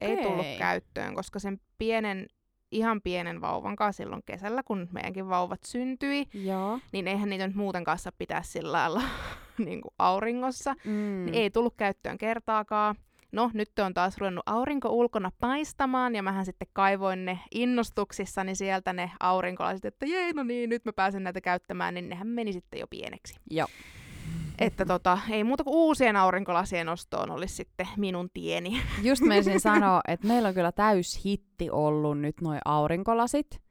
A: Ei tullut käyttöön, koska sen pienen, ihan pienen vauvan kanssa silloin kesällä, kun meidänkin vauvat syntyi,
B: joo.
A: niin eihän niitä nyt muuten kanssa pitää sillä lailla [laughs] niin kuin auringossa.
B: Mm.
A: Niin ei tullut käyttöön kertaakaan. No, nyt on taas ruvennut aurinko ulkona paistamaan, ja mähän sitten kaivoin ne innostuksissani sieltä ne aurinkolasit, että jee, no niin, nyt mä pääsen näitä käyttämään, niin nehän meni sitten jo pieneksi.
B: Joo.
A: Että tota, ei muuta kuin uusien aurinkolasien ostoon olisi sitten minun tieni.
B: Just menisin [laughs] sanoa, että meillä on kyllä täys hitti ollut nyt noi aurinkolasit.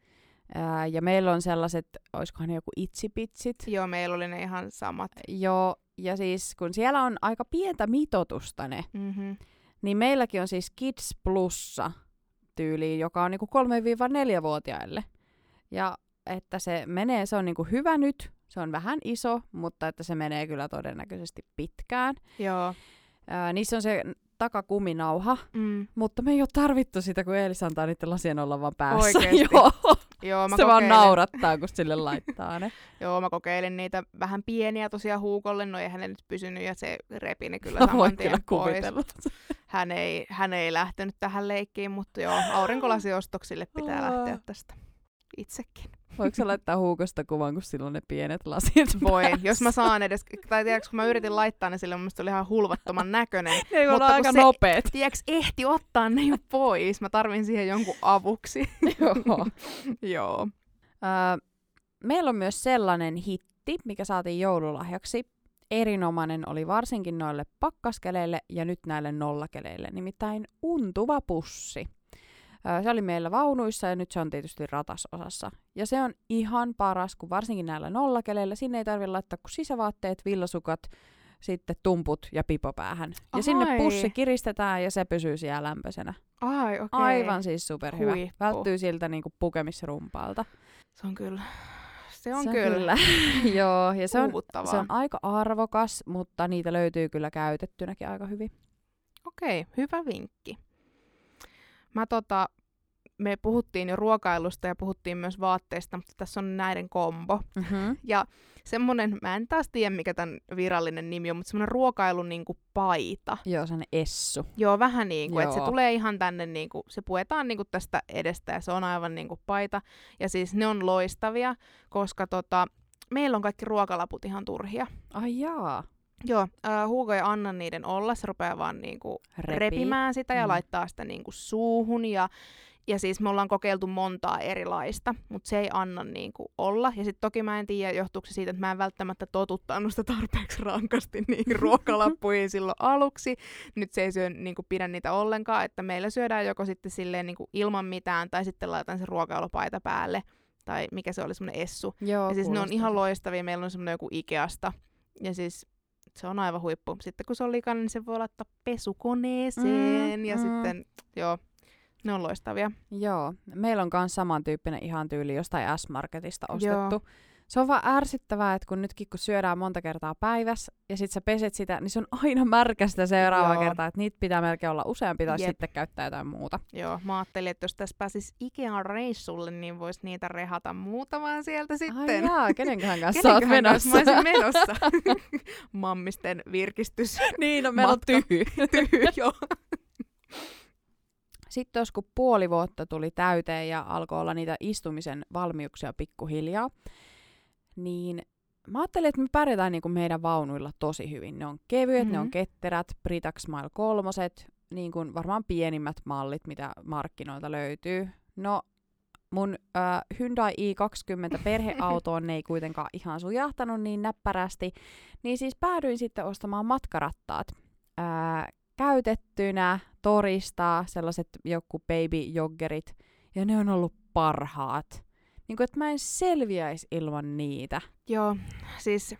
B: Ää, ja meillä on sellaiset, olisikohan ne joku itsipitsit.
A: Joo, meillä oli ne ihan samat.
B: Joo, ja siis kun siellä on aika pientä mitotusta ne,
A: Mm-hmm.
B: niin meilläkin on siis Kids Plussa tyyliin, joka on niinku 3-4-vuotiaille. Ja että se menee, se on niinku hyvä nyt, se on vähän iso, mutta että se menee kyllä todennäköisesti pitkään.
A: Joo.
B: Ää, niissä on se takakuminauha,
A: Mm.
B: mutta me ei ole tarvittu sitä, kun Eelis antaa niiden lasien olla vaan päässä.
A: Oikeesti? [laughs]
B: Joo,
A: Joo, mä
B: se vaan
A: kokeilin-
B: naurattaa, kun sille laittaa ne. [laughs]
A: Joo, mä kokeilin niitä vähän pieniä tosiaan huukolle, no eihän ne nyt pysynyt ja se repi ne kyllä
B: Mä
A: saman tien pois. [laughs] Hän ei, hän ei lähtenyt tähän leikkiin, mutta joo, aurinkolasiostoksille pitää lähteä tästä itsekin.
B: Voiko sä laittaa huukosta kuvan, kun silloin ne pienet lasit [laughs]
A: Voin, jos mä saan edes, tai tiedätkö, kun mä yritin laittaa ne sille, mun mielestä oli ihan hulvattoman [laughs] näköinen.
B: Ne ei
A: Mutta kun
B: aika
A: se-
B: nopeet.
A: Tiedätkö, ehti ottaa ne jo pois. Mä tarvin siihen jonkun avuksi. [laughs]
B: Joo.
A: joo.
B: Öö, meillä on myös sellainen hitti, mikä saatiin joululahjaksi. Erinomainen oli varsinkin noille pakkaskeleille ja nyt näille nollakeleille, nimittäin untuva pussi. Se oli meillä vaunuissa ja nyt se on tietysti ratasosassa. Ja se on ihan paras, kun varsinkin näillä nollakeleillä. Sinne ei tarvitse laittaa kuin sisävaatteet, villasukat, sitten tumput ja pipo päähän. Ja sinne
A: Ai.
B: pussi kiristetään ja se pysyy siellä lämpöisenä.
A: Ai, okei.
B: Aivan siis superhyvä.
A: Huippu.
B: Välttyy siltä niinku pukemisrumpaalta.
A: Se on kyllä. Se on,
B: se on
A: kyllä,
B: kyllä. [laughs] Joo, ja se on, se on aika arvokas, mutta niitä löytyy kyllä käytettynäkin aika hyvin.
A: Okei, hyvä vinkki. Mä tota, me puhuttiin jo ruokailusta ja puhuttiin myös vaatteista, mutta tässä on näiden kombo.
B: Mm-hmm.
A: Ja semmonen, mä en taas tiedä mikä tämän virallinen nimi on, mutta semmonen ruokailun niinku paita.
B: Joo, se on essu.
A: Joo, vähän niin kuin, että se tulee ihan tänne, niin kuin, se puetaan niin kuin tästä edestä ja se on aivan niin kuin paita. Ja siis ne on loistavia, koska tota, meillä on kaikki ruokalaput ihan turhia.
B: Ai jaa.
A: Joo, äh, Hugo ja Anna niiden olla, se rupeaa vaan niin
B: Repii.
A: repimään sitä ja
B: Mm.
A: laittaa sitä niin kuin suuhun. Ja, ja siis me ollaan kokeiltu montaa erilaista, mutta se ei anna niin kuin olla. Ja sitten toki mä en tiedä, johtuuko se siitä, että mä en välttämättä totuttanut sitä tarpeeksi rankasti [laughs] niihin ruokalappuihin silloin aluksi. Nyt se ei syö, niin kuin pidä niitä ollenkaan, että meillä syödään joko sitten silleen niin kuin ilman mitään tai sitten laitan se ruokailupaita päälle. Tai mikä se oli, semmoinen essu.
B: Joo,
A: Ja siis ne on ihan loistavia. Meillä on semmoinen joku Ikeasta. Ja siis se on aivan huippu. Sitten kun se on likainen, niin se voi laittaa pesukoneeseen.
B: Mm,
A: ja
B: mm.
A: sitten, joo, Ne on loistavia.
B: Joo, meillä on myös samantyyppinen ihan tyyli jostain S-Marketista ostettu.
A: Joo.
B: Se on vaan ärsyttävää, että kun nytkin kun syödään monta kertaa päivässä ja sit sä peset sitä, niin se on aina märkä sitä seuraavaa
A: Joo.
B: kertaa, että niitä pitää melkein olla useampi tai
A: Jep.
B: sitten käyttää jotain muuta.
A: Joo, mä ajattelin, että jos tässä pääsis Ikean reissulle, niin vois niitä rehata muutamaan sieltä sitten.
B: Ai jaa, kenenköhän [laughs] kanssa sä oot
A: Kenenköhän
B: menossa?
A: kanssa Mä menossa. [laughs] Mammisten virkistys. [laughs]
B: niin, no meillä on tyhy.
A: Tyy, joo.
B: Sitten jos kun puoli vuotta tuli täyteen ja alkoi olla niitä istumisen valmiuksia pikkuhiljaa, niin mä ajattelin, että me pärjätään niin kuin meidän vaunuilla tosi hyvin. Ne on kevyet, mm-hmm. ne on
A: Mhm.
B: ketterät, Britax Smile kolmoset, niin kuin varmaan pienimmät mallit, mitä markkinoilta löytyy. No, mun äh, Hyundai i20 perheautoon ne ei kuitenkaan ihan sujahtanut niin näppärästi, niin siis päädyin sitten ostamaan matkarattaat. Äh, käytettynä torista sellaiset joku baby-joggerit, ja ne on ollut parhaat. Niin kuin, että mä en selviäisi ilman niitä.
A: Joo, siis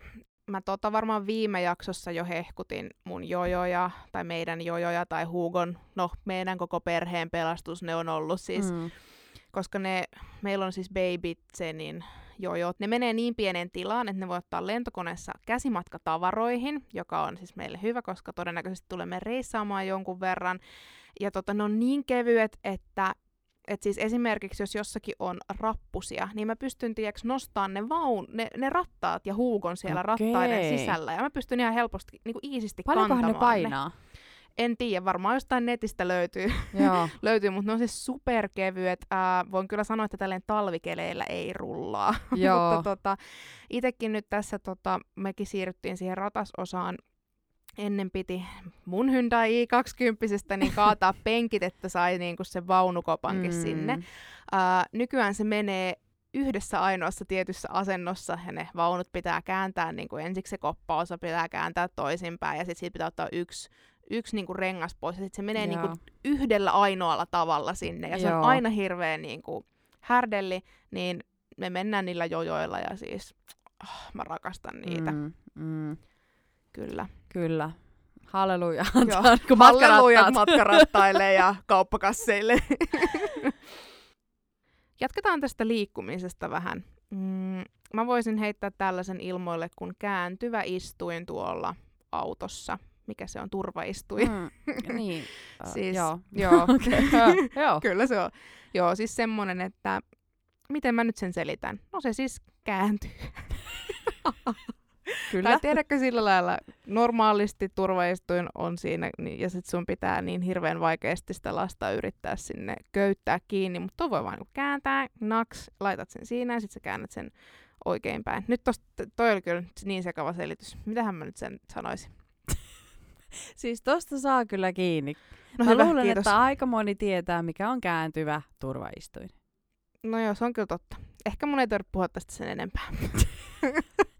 A: mä tota varmaan viime jaksossa jo hehkutin mun jojoja, tai meidän jojoja, tai Hugon, no meidän koko perheen pelastus ne on ollut siis, mm. koska ne, meillä on siis Baby Zenin jojot, ne menee niin pienen tilaan, että ne voi ottaa lentokoneessa käsimatkatavaroihin, joka on siis meille hyvä, koska todennäköisesti tulemme reissaamaan jonkun verran, ja tota, ne on niin kevyet, että et siis esimerkiksi jos jossakin on rappusia, niin mä pystyn tiiäks, nostamaan ne, vaun, ne, ne rattaat ja huukon siellä
B: Okei.
A: rattaiden sisällä. Ja mä pystyn ihan helposti, niin kuin iisisti
B: Paljonkohan ne
A: kantamaan
B: painaa?
A: En tiedä, varmaan jostain netistä löytyy,
B: Joo. [laughs]
A: löytyy mutta ne on siis superkevyet. Ää, voin kyllä sanoa, että tälleen talvikeleillä ei rullaa. [laughs] Mutta tota, itekin nyt tässä, tota, mekin siirryttiin siihen ratasosaan ennen piti mun Hyundai i20, niin kaataa [laughs] penkit, että sai niinku sen vaunukopankin mm. sinne. Ää, nykyään se menee yhdessä ainoassa tietyssä asennossa ja ne vaunut pitää kääntää, niin kuin ensiksi se koppaosa pitää kääntää toisinpäin ja sitten siitä pitää ottaa yksi, yksi niin kuin rengas pois ja sitten se menee niin kuin yhdellä ainoalla tavalla sinne ja se
B: Joo.
A: on aina hirveän niin kuin härdelli, niin me mennään niillä jojoilla ja siis oh, mä rakastan niitä. Mm,
B: mm,
A: kyllä.
B: kyllä. Halleluja.
A: Joo. [laughs] Hallelujat
B: matkarattaat.
A: matkarattaille ja [laughs] kauppakasseille. [laughs] Jatketaan tästä liikkumisesta vähän. Mm, mä voisin heittää tällaisen ilmoille, kun kääntyvä istuin tuolla autossa. Mikä se on? Turvaistuin.
B: Mm, niin.
A: Siis,
B: joo.
A: joo.
B: Okei. joo.
A: Kyllä se on. Joo, siis semmonen, että miten mä nyt sen selitän? No se siis kääntyy.
B: Kyllä.
A: Tai tiedätkö sillä lailla, normaalisti turvaistuin on siinä, niin, ja sit sun pitää niin hirveän vaikeasti sitä lasta yrittää sinne köyttää kiinni, mutta toi voi vaan niinku kääntää, naks, laitat sen siinä ja sit sä käännät sen oikein päin. Nyt tosta, toi oli kyllä niin sekava selitys. Mitähän mä nyt sen sanoisin? [laughs]
B: Siis tosta saa kyllä kiinni.
A: No
B: Mä
A: hyvä,
B: luulen,
A: kiitos.
B: että aika moni tietää, mikä on kääntyvä turvaistuin.
A: No joo, se on kyllä totta. Ehkä mun ei tarvitse puhua tästä sen enempää. [laughs]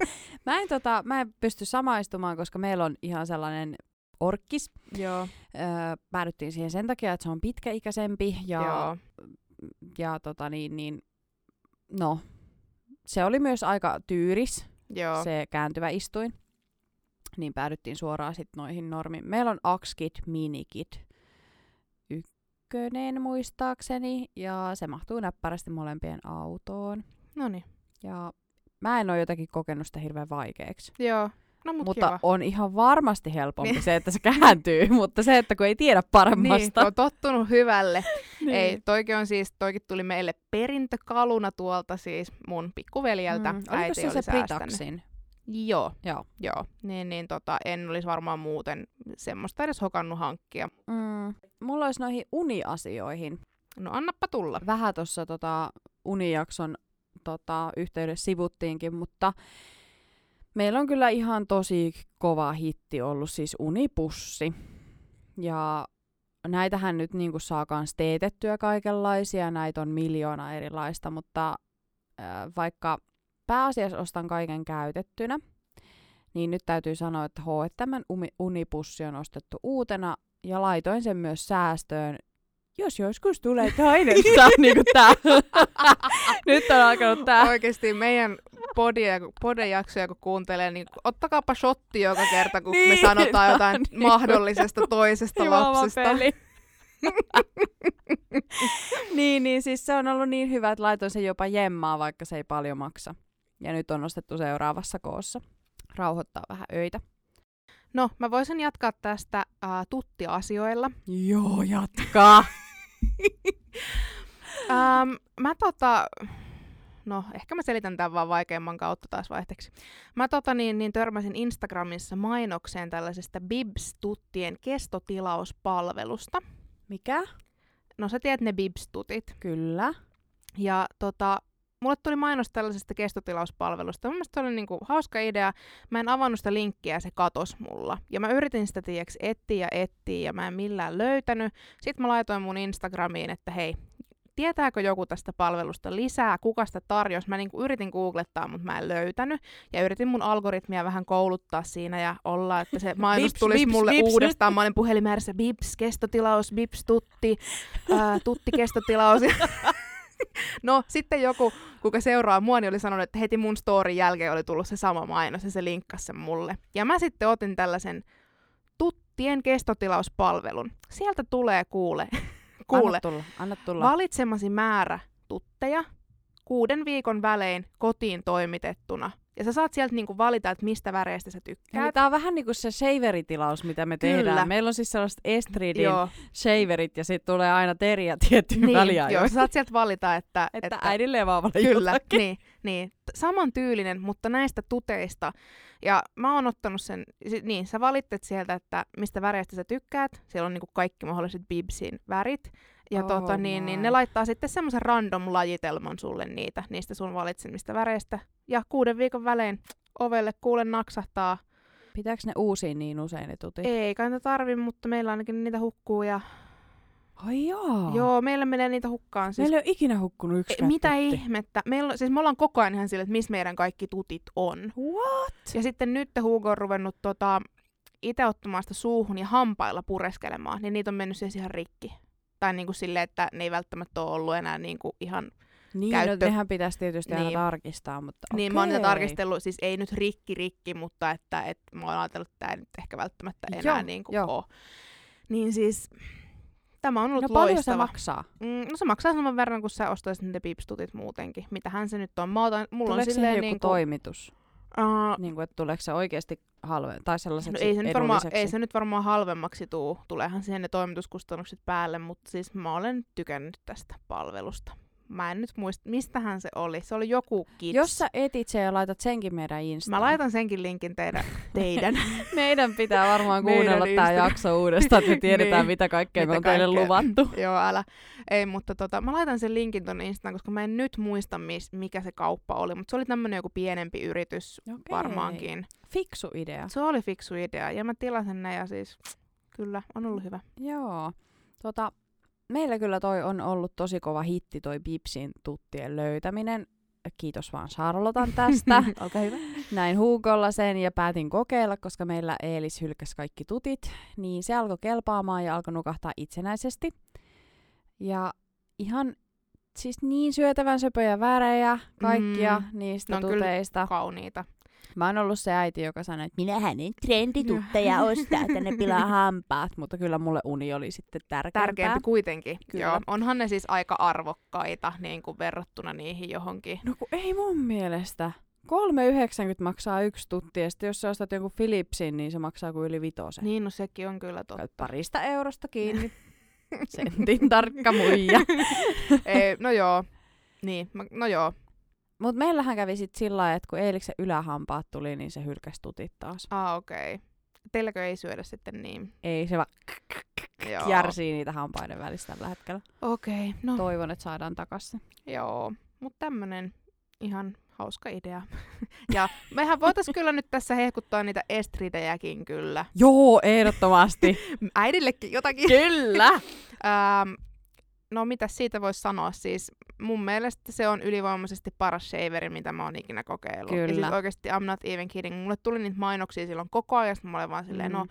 A: [laughs]
B: Mä en, tota, mä en pysty samaistumaan, koska meillä on ihan sellainen orkkis.
A: Joo.
B: Öö, päädyttiin siihen sen takia, että se on pitkäikäisempi ja,
A: Joo.
B: ja tota niin, niin, no, se oli myös aika tyyris,
A: Joo.
B: se kääntyvä istuin. Niin päädyttiin suoraan sitten noihin normiin. Meillä on Axkit Minikit ykkönen muistaakseni, ja se mahtuu näppärästi molempien autoon.
A: No niin.
B: Ja mä en ole jotenkin kokenut sitä hirveän vaikeaksi.
A: Joo. No mut
B: mutta
A: kiva.
B: on ihan varmasti helpompi
A: Niin.
B: se, että se kääntyy, [laughs] mutta se, että kun ei tiedä
A: Niin,
B: paremmasta.
A: kun on tottunut hyvälle. [laughs]
B: Niin.
A: Ei, toikin on siis, toikin tuli meille perintökaluna tuolta siis mun pikkuveljeltä.
B: Mm. Oliko
A: Äiti
B: se
A: oli
B: se. Britaxin?
A: Joo,
B: Joo.
A: joo. Niin, niin tota, en olisi varmaan muuten semmoista edes hokannut hankkia.
B: Mm. Mulla olisi noihin uniasioihin.
A: No annappa tulla.
B: Vähän tuossa tota, unijakson tota, yhteydessä sivuttiinkin, mutta meillä on kyllä ihan tosi kova hitti ollut siis unipussi. Ja näitähän nyt niinku saa kans teetettyä kaikenlaisia, näitä on miljoona erilaista, mutta äh, vaikka pääasiassa ostan kaiken käytettynä, niin nyt täytyy sanoa, että H&M umi- unipussi on ostettu uutena ja laitoin sen myös säästöön, jos joskus tulee toinen. [laughs] Tää on niinku tää. [laughs] nyt on alkanut tää.
A: Oikeasti meidän podia, podejaksoja kun kuuntelee, niin ottakaapa shotti joka kerta, kun niin, me
B: Niin,
A: sanotaan jotain [laughs]
B: on niinku
A: mahdollisesta toisesta lapsesta.
B: Niin, niin siis se on ollut niin hyvä, että laitoin sen jopa jemmaa, vaikka se ei paljon maksa. Ja nyt on nostettu seuraavassa koossa. Rauhoittaa vähän öitä.
A: No, mä voisin jatkaa tästä uh, tuttiasioilla.
B: Joo, jatkaa.
A: Um, mä tota, no ehkä mä selitän tämän vaan vaikeamman kautta taas vaihteeksi. Mä tota niin, niin törmäsin Instagramissa mainokseen tällaisesta Bibs-tuttien kestotilauspalvelusta.
B: Mikä?
A: No sä tiedät ne Bibs-tutit.
B: Kyllä.
A: Ja tota, mulle tuli mainos tällaisesta kestotilauspalvelusta. Mun mielestä se oli niinku hauska idea. Mä en avannut sitä linkkiä ja se katos mulla. Ja mä yritin sitä tiiäks etsiä ja etsiä ja mä en millään löytänyt. Sitten mä laitoin mun Instagramiin, että hei, tietääkö joku tästä palvelusta lisää, kuka sitä tarjosi. Mä niinku yritin googlettaa, mutta mä en löytänyt. Ja yritin mun algoritmia vähän kouluttaa siinä ja olla, että se [laughs] mainos
B: Bips,
A: tulisi
B: bips,
A: mulle
B: bips.
A: uudestaan. Mä olin puhelimäärässä bips, kestotilaus, bips, tutti, ää, tutti, kestotilaus. [laughs] [laughs] No, sitten joku, kuka seuraa mua, niin oli sanonut, että heti mun storin jälkeen oli tullut se sama mainos ja se linkkasi sen mulle. Ja mä sitten otin tällaisen tuttien kestotilauspalvelun. Sieltä tulee kuule, [laughs] kuule
B: Anna tulla, anna tulla.
A: valitsemasi määrä tutteja kuuden viikon välein kotiin toimitettuna. Ja sä saat sieltä niinku valita, että mistä väreistä sä
B: Eli
A: tykkäät.
B: tää on vähän niinku se shaveritilaus, mitä me
A: Kyllä.
B: tehdään. Meillä on siis sellaiset Estridin
A: Joo,
B: shaverit ja sitten tulee aina teriä tiettyyn
A: niin,
B: väliajoin.
A: joo, sä saat sieltä valita, että,
B: Että, äidille ja vauvalle
A: Kyllä,
B: jotakin.
A: niin, niin. Saman tyylinen, mutta näistä tuteista. Ja mä oon ottanut sen, niin, sä valitset sieltä, että mistä väreistä sä tykkäät. Siellä on niinku kaikki mahdolliset Bibsin värit. Ja
B: Oh
A: tota, niin, niin ne laittaa sitten semmoisen random lajitelman sulle niitä, niistä sun valitsemista väreistä. Ja kuuden viikon välein ovelle kuule naksahtaa.
B: Pitääkö ne uusia niin usein ne tutit?
A: Ei kai niitä tarvi, mutta meillä ainakin niitä hukkuu. Ja...
B: Ai joo.
A: Joo, meillä menee niitä hukkaan. Siis
B: Meillä ei ole ikinä hukkunut yksi
A: Ei, Mitä
B: tutti.
A: ihmettä? Meillä, on- siis me ollaan koko ajan ihan sillä, että missä meidän kaikki tutit on.
B: What?
A: Ja sitten nyt Hugo on ruvennut tota, itse ottamaan sitä suuhun ja hampailla pureskelemaan, niin niitä on mennyt siis ihan rikki. Tai niin kuin silleen, että ne ei välttämättä ole ollut enää niin kuin ihan...
B: Niin,
A: Käyttö-
B: no, nehän pitäisi tietysti aina
A: Niin.
B: tarkistaa, mutta
A: Niin mä oon niitä tarkistellut, siis ei nyt rikki rikki, mutta että, että mä oon ajatellut, että tämä ei nyt ehkä välttämättä enää
B: Joo,
A: niin kuin
B: joo.
A: ole. Niin siis tämä on ollut
B: No paljon se
A: loistava.
B: maksaa?
A: Mm, no se maksaa saman verran, kun sä ostaisit niitä pipstutit muutenkin. Mitähän se nyt on? Mä otan, mulla
B: Tuleeko
A: on silleen
B: joku
A: niin kuin,
B: toimitus?
A: uh,
B: Niin kuin, että tuleeko se oikeasti halve tai
A: No
B: sellaiseksi
A: ei, se nyt varmaan, ei se nyt varmaan halvemmaksi tuu. Tuleehan siihen ne toimituskustannukset päälle, mutta siis mä olen tykännyt tästä palvelusta. Mä en nyt muista, mistähän se oli. Se oli joku kids.
B: Jos sä etit sen ja laitat senkin meidän Instaan.
A: Mä laitan senkin linkin teidän. [laughs] teidän.
B: Meidän pitää varmaan kuunnella tämä jakso uudestaan, että me [laughs] tiedetään,
A: Niin.
B: mitä kaikkea me
A: Mitä
B: on teille
A: kaikkea.
B: luvattu.
A: Joo, älä. Ei, mutta tota, mä laitan sen linkin tonne Instaan, koska mä en nyt muista, mis, mikä se kauppa oli. Mutta se oli tämmönen joku pienempi yritys
B: Okei.
A: varmaankin.
B: Fiksu idea.
A: Se oli fiksu idea. Ja mä tilasin ne ja siis kyllä, on ollut hyvä.
B: Joo. Tota, meillä kyllä toi on ollut tosi kova hitti toi Bipsin tuttien löytäminen. Kiitos vaan Charlotan tästä. [laughs]
A: Olkaa hyvä.
B: Näin Hugolla sen ja päätin kokeilla, koska meillä Eelis hylkäsi kaikki tutit. Niin se alkoi kelpaamaan ja alkoi nukahtaa itsenäisesti. Ja ihan siis niin syötävän söpöjä värejä, kaikkia
A: Mm.
B: niistä
A: Ne on kyllä
B: tuteista.
A: Kauniita.
B: Mä oon ollut se äiti, joka sanoi, että minähän en trenditutteja ostaa, että ne pilaa [laughs] hampaat. Mutta kyllä mulle uni oli sitten tärkeämpää.
A: Tärkeämpi kuitenkin.
B: Kyllä.
A: Joo. Onhan ne siis aika arvokkaita niin kuin verrattuna niihin johonkin.
B: No kun ei mun mielestä. 3,90 maksaa yksi tutti, ja sitten jos sä ostat jonkun Philipsin, niin se maksaa kuin yli vitosen.
A: Niin, no sekin on kyllä totta.
B: Käyt parista eurosta kiinni. [laughs] Sentin tarkka muija. [laughs]
A: Ei, no joo. Niin, no joo.
B: Mut meillähän kävi sit sillä että kun eiliksen ylähampaat tuli, niin se hylkäsi tutit taas.
A: Ah, okei. Okay. Teilläkö ei syödä sitten niin?
B: Ei se vaan
A: Joo.
B: järsii niitä hampaiden välistä tällä hetkellä.
A: Okei, okay, no
B: Toivon, että saadaan takaisin.
A: joo. Mutta tämmönen ihan hauska idea. [laughs] ja mehän voitais kyllä nyt tässä hehkuttaa niitä estridejäkin kyllä.
B: Joo, ehdottomasti. [laughs]
A: Äidillekin jotakin.
B: Kyllä! [laughs]
A: Ähm, no mitä siitä voisi sanoa siis? Mun mielestä se on ylivoimaisesti paras shaveri, mitä mä oon ikinä kokeillut. Ja
B: Kyllä.
A: siis oikeasti I'm not even kidding. Mulle tuli niitä mainoksia silloin koko ajan, mä olin vaan silleen,
B: Mm.
A: no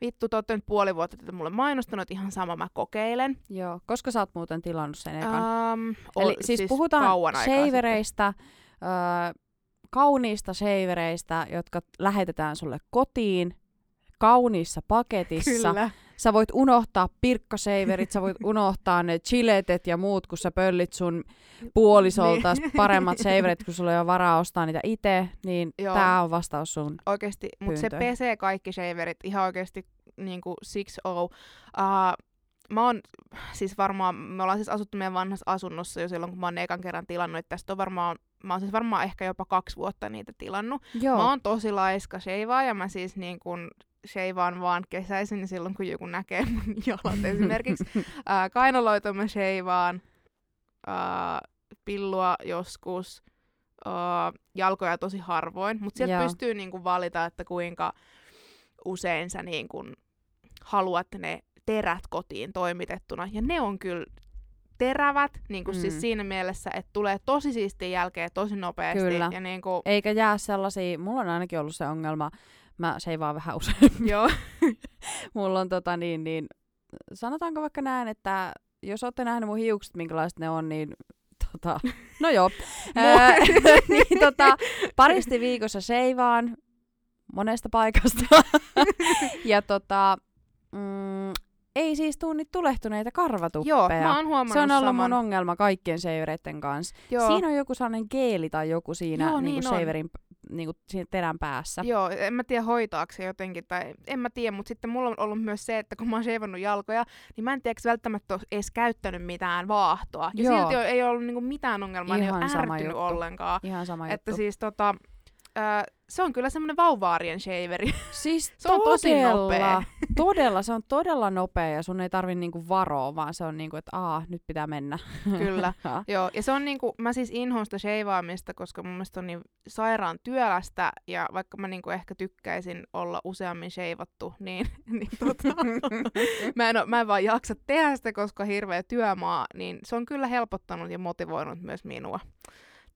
A: vittu, te nyt puoli vuotta tätä mulle mainostanut, ihan sama mä kokeilen.
B: Joo, koska sä oot muuten tilannut sen ekan.
A: Um,
B: Eli siis, puhutaan
A: kauan aikaa
B: shavereista, öö, kauniista shavereista, jotka lähetetään sulle kotiin, kauniissa paketissa.
A: Kyllä.
B: Sä voit unohtaa pirkkaseiverit, sä voit [laughs] unohtaa ne chiletet ja muut, kun sä pöllit sun puolisolta
A: Niin.
B: paremmat seiverit, kun sulla ei ole varaa ostaa niitä itse, niin
A: Joo.
B: tää on vastaus sun.
A: Oikeesti, mutta se pesee kaikki shaverit ihan oikeesti niinku 6 uh, Mä oon siis varmaan, me ollaan siis asuttu meidän vanhassa asunnossa jo silloin, kun mä oon ekan kerran tilannut, että tästä on varmaan, mä oon siis varmaan ehkä jopa kaksi vuotta niitä tilannut.
B: Joo.
A: Mä oon tosi laiska sheivaa ja mä siis niin kun sheivaan vaan kesäisin silloin, kun joku näkee mun [laughs] jalat [laughs] esimerkiksi. Ää, kainaloita mä sheivaan, ää, pillua joskus, ää, jalkoja tosi harvoin, mutta sieltä
B: Joo.
A: pystyy niinku valita, että kuinka usein sä niin kun haluat ne terät kotiin toimitettuna. Ja ne on kyllä terävät, niin kuin mm. siis
B: Mm.
A: siinä mielessä, että tulee tosi siistiä jälkeen tosi nopeasti.
B: Kyllä.
A: Ja niin kuin,
B: Eikä jää sellaisia, mulla on ainakin ollut se ongelma, mä seivaan vähän usein. [laughs]
A: joo, [laughs]
B: mulla on tota niin, niin, sanotaanko vaikka näin, että jos olette nähneet mun hiukset, minkälaiset ne on, niin [laughs] tota, no joo. Ää, niin tota, paristi viikossa seivaan monesta paikasta. ja tota, mm, ei siis tuu niitä tulehtuneita karvatuppeja.
A: joo, mä oon huomannut
B: se on ollut
A: saman.
B: mun ongelma kaikkien seivereiden kanssa.
A: Joo.
B: Siinä on joku sellainen geeli tai joku siinä
A: Joo,
B: niinku
A: niin on.
B: seiverin niinku siinä terän päässä.
A: Joo, en mä tiedä hoitaako se jotenkin, tai en mä tiedä, mutta sitten mulla on ollut myös se, että kun mä oon sheivannut jalkoja, niin mä en tiedä, välttämättä ole edes käyttänyt mitään vaahtoa. Ja
B: Joo.
A: silti ei ollut niinku mitään ongelmaa, niin ei
B: Ihan
A: ole ärtynyt
B: juttu.
A: ollenkaan.
B: Ihan sama
A: Että
B: juttu.
A: siis tota, ää, se on kyllä semmoinen vauvaarien shaveri.
B: Siis [laughs]
A: Se on tosi nopea. [laughs]
B: Todella, se on todella nopea ja sun ei tarvi niinku varoa, vaan se on niinku, että aa, nyt pitää mennä. [laughs]
A: Kyllä. Joo, ja se on niinku, mä siis inhoan sitä sheivaamista, koska mun mielestä on niin sairaan työlästä, ja vaikka mä niinku ehkä tykkäisin olla useammin sheivattu, niin, niin tota, mä, en oo, mä en vaan jaksa tehdä sitä, koska hirveä työmaa, niin se on kyllä helpottanut ja motivoinut myös minua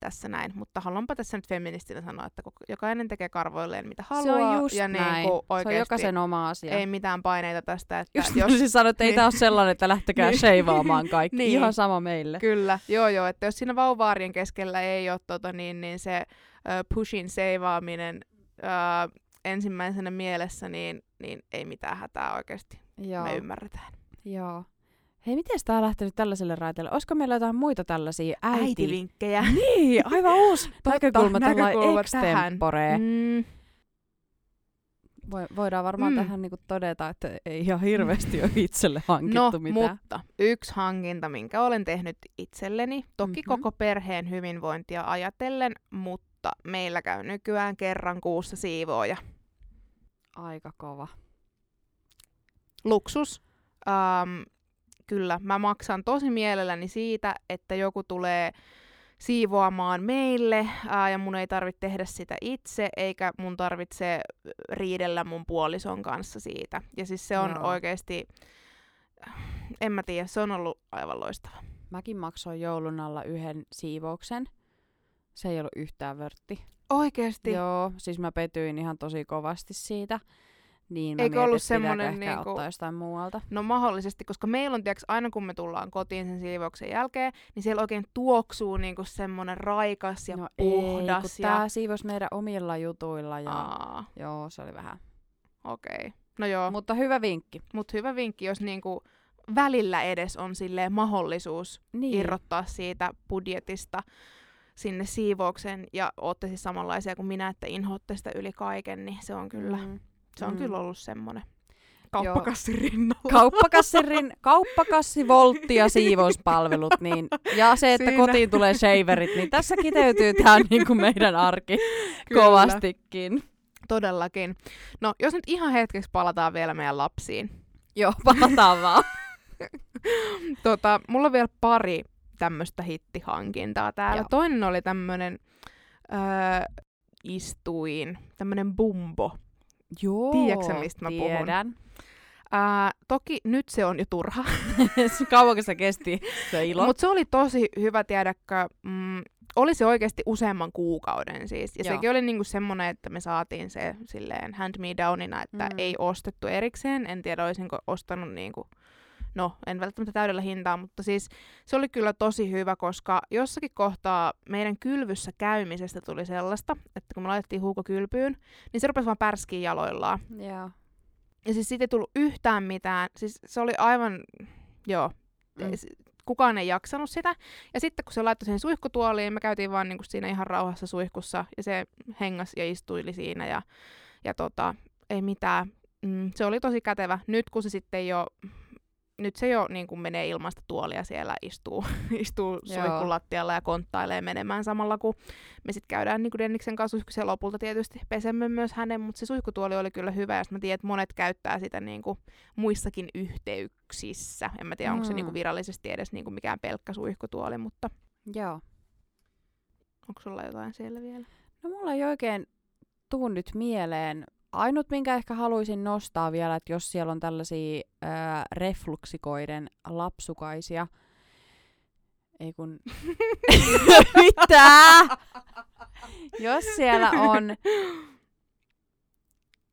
A: tässä näin. Mutta haluanpa tässä nyt feministinä sanoa, että jokainen tekee karvoilleen mitä haluaa,
B: se on just
A: ja
B: näin.
A: niinku
B: se on jokaisen oma asia.
A: ei mitään paineita tästä, että
B: Just
A: jos...
B: jos... sanoin, että ei
A: Niin.
B: tää ole sellainen, että lähtekää
A: Niin.
B: sheivaamaan kaikki. [laughs]
A: Niin.
B: Ihan sama meille.
A: Kyllä, joo joo, että jos siinä vauvaarien keskellä ei ole tota, niin, niin se ö, pushin seivaaminen ö, ensimmäisenä mielessä, niin, niin ei mitään hätää oikeasti.
B: Joo.
A: Me ymmärretään.
B: Joo. Hei, miten tää on lähtenyt tällaiselle raiteelle? Olisiko meillä jotain muita tällaisia äiti...
A: Äitivinkkejä. [laughs]
B: Niin, aivan uusi [laughs] näkökulma,
A: näkökulma tähän.
B: extempore.
A: Mm,
B: Voi, voidaan varmaan
A: Mm.
B: tähän niinku todeta, että ei ihan hirveästi ole itselle hankittu
A: no,
B: mitään.
A: mutta yksi hankinta, minkä olen tehnyt itselleni, toki
B: Mhm.
A: koko perheen hyvinvointia ajatellen, mutta meillä käy nykyään kerran kuussa siivooja.
B: Aika kova.
A: luksus. Ähm, kyllä, mä maksan tosi mielelläni siitä, että joku tulee siivoamaan meille ää, ja mun ei tarvitse tehdä sitä itse, eikä mun tarvitse riidellä mun puolison kanssa siitä. Ja siis se on
B: Joo.
A: oikeasti, en mä tiedä, se on ollut aivan loistava.
B: Mäkin maksoin joulun alla yhden siivouksen. Se ei ollut yhtään vörtti.
A: Oikeesti?
B: Joo, siis mä petyin ihan tosi kovasti siitä. Niin mä
A: Eikö
B: mietin,
A: ollut semmonen
B: ehkä
A: niinku-
B: ottaa jostain muualta.
A: No mahdollisesti, koska meillä on, tiiäks, aina kun me tullaan kotiin sen siivouksen jälkeen, niin siellä oikein tuoksuu niinku semmonen raikas ja
B: no
A: puhdas.
B: ei,
A: ja...
B: tää siivos meidän omilla jutuilla ja
A: Aa,
B: joo, se oli vähän.
A: okei. Okay. No joo,
B: Mutta hyvä vinkki.
A: Mutta hyvä vinkki, jos niinku välillä edes on silleen mahdollisuus
B: Niin.
A: irrottaa siitä budjetista sinne siivoukseen ja ootte siis samanlaisia kuin minä, että inhoatte sitä yli kaiken, niin se on kyllä,
B: Mm.
A: Se on
B: Mm.
A: kyllä ollut semmoinen kauppakassin rinnalla.
B: Kauppakassin, rin- kauppakassi, voltti ja siivouspalvelut. Niin, ja se, että
A: Siinä.
B: kotiin tulee shaverit, niin tässä kiteytyy tämä niin kuin meidän arki
A: Kyllä.
B: kovastikin.
A: Todellakin. No, jos nyt ihan hetkeksi palataan vielä meidän lapsiin.
B: Joo, palataan vaan. [laughs]
A: Tota, mulla on vielä pari tämmöistä hittihankintaa täällä.
B: Joo.
A: Toinen oli tämmönen öö, istuin, tämmönen bumbo.
B: Joo,
A: Tiedätkö mistä mä puhun?
B: tiedän.
A: Ää, toki nyt se on jo turha, [laughs]
B: Kauanko se kesti se ilo?
A: mutta se oli tosi hyvä tiedäkö, mm, oli se oikeasti useamman kuukauden siis. Ja
B: Joo.
A: sekin oli niinku semmoinen, että me saatiin se silleen hand me downina, että
B: Mm.
A: ei ostettu erikseen. En tiedä, olisinko ostanut niinku, no en välttämättä täydellä hintaa, mutta siis se oli kyllä tosi hyvä, koska jossakin kohtaa meidän kylvyssä käymisestä tuli sellaista, että kun me laitettiin huuko kylpyyn, niin se rupesi vaan pärskiin jaloillaan.
B: Joo.
A: Ja siis siitä ei tullut yhtään mitään. Siis se oli aivan, joo,
B: mm.
A: kukaan ei jaksanut sitä. Ja sitten kun se laittoi sen suihkutuoliin, me käytiin vaan niinku siinä ihan rauhassa suihkussa, ja se hengas ja istuili siinä, ja, ja tota, ei mitään. Mm, se oli tosi kätevä. Nyt kun se sitten jo, nyt se jo niin kuin menee ilmasta tuolia siellä, istuu, [laughs] istuu suihkun lattialla ja konttailee menemään samalla, kun me sitten käydään niin kuin Denniksen kanssa suihkussa lopulta tietysti pesemme myös hänen, mutta se suihkutuoli oli kyllä hyvä, ja mä tiedän, että monet käyttää sitä niin kuin muissakin yhteyksissä. En mä tiedä, onko se
B: Mm.
A: niin kuin virallisesti edes niin kuin mikään pelkkä suihkutuoli, mutta
B: Joo.
A: onko sulla jotain siellä vielä?
B: No mulla ei oikein tuu nyt mieleen. Ainut, minkä ehkä haluaisin nostaa vielä, että jos siellä on tällaisia ää, refluksikoiden lapsukaisia, ei kun... [laughs] Mitä? [laughs] jos siellä on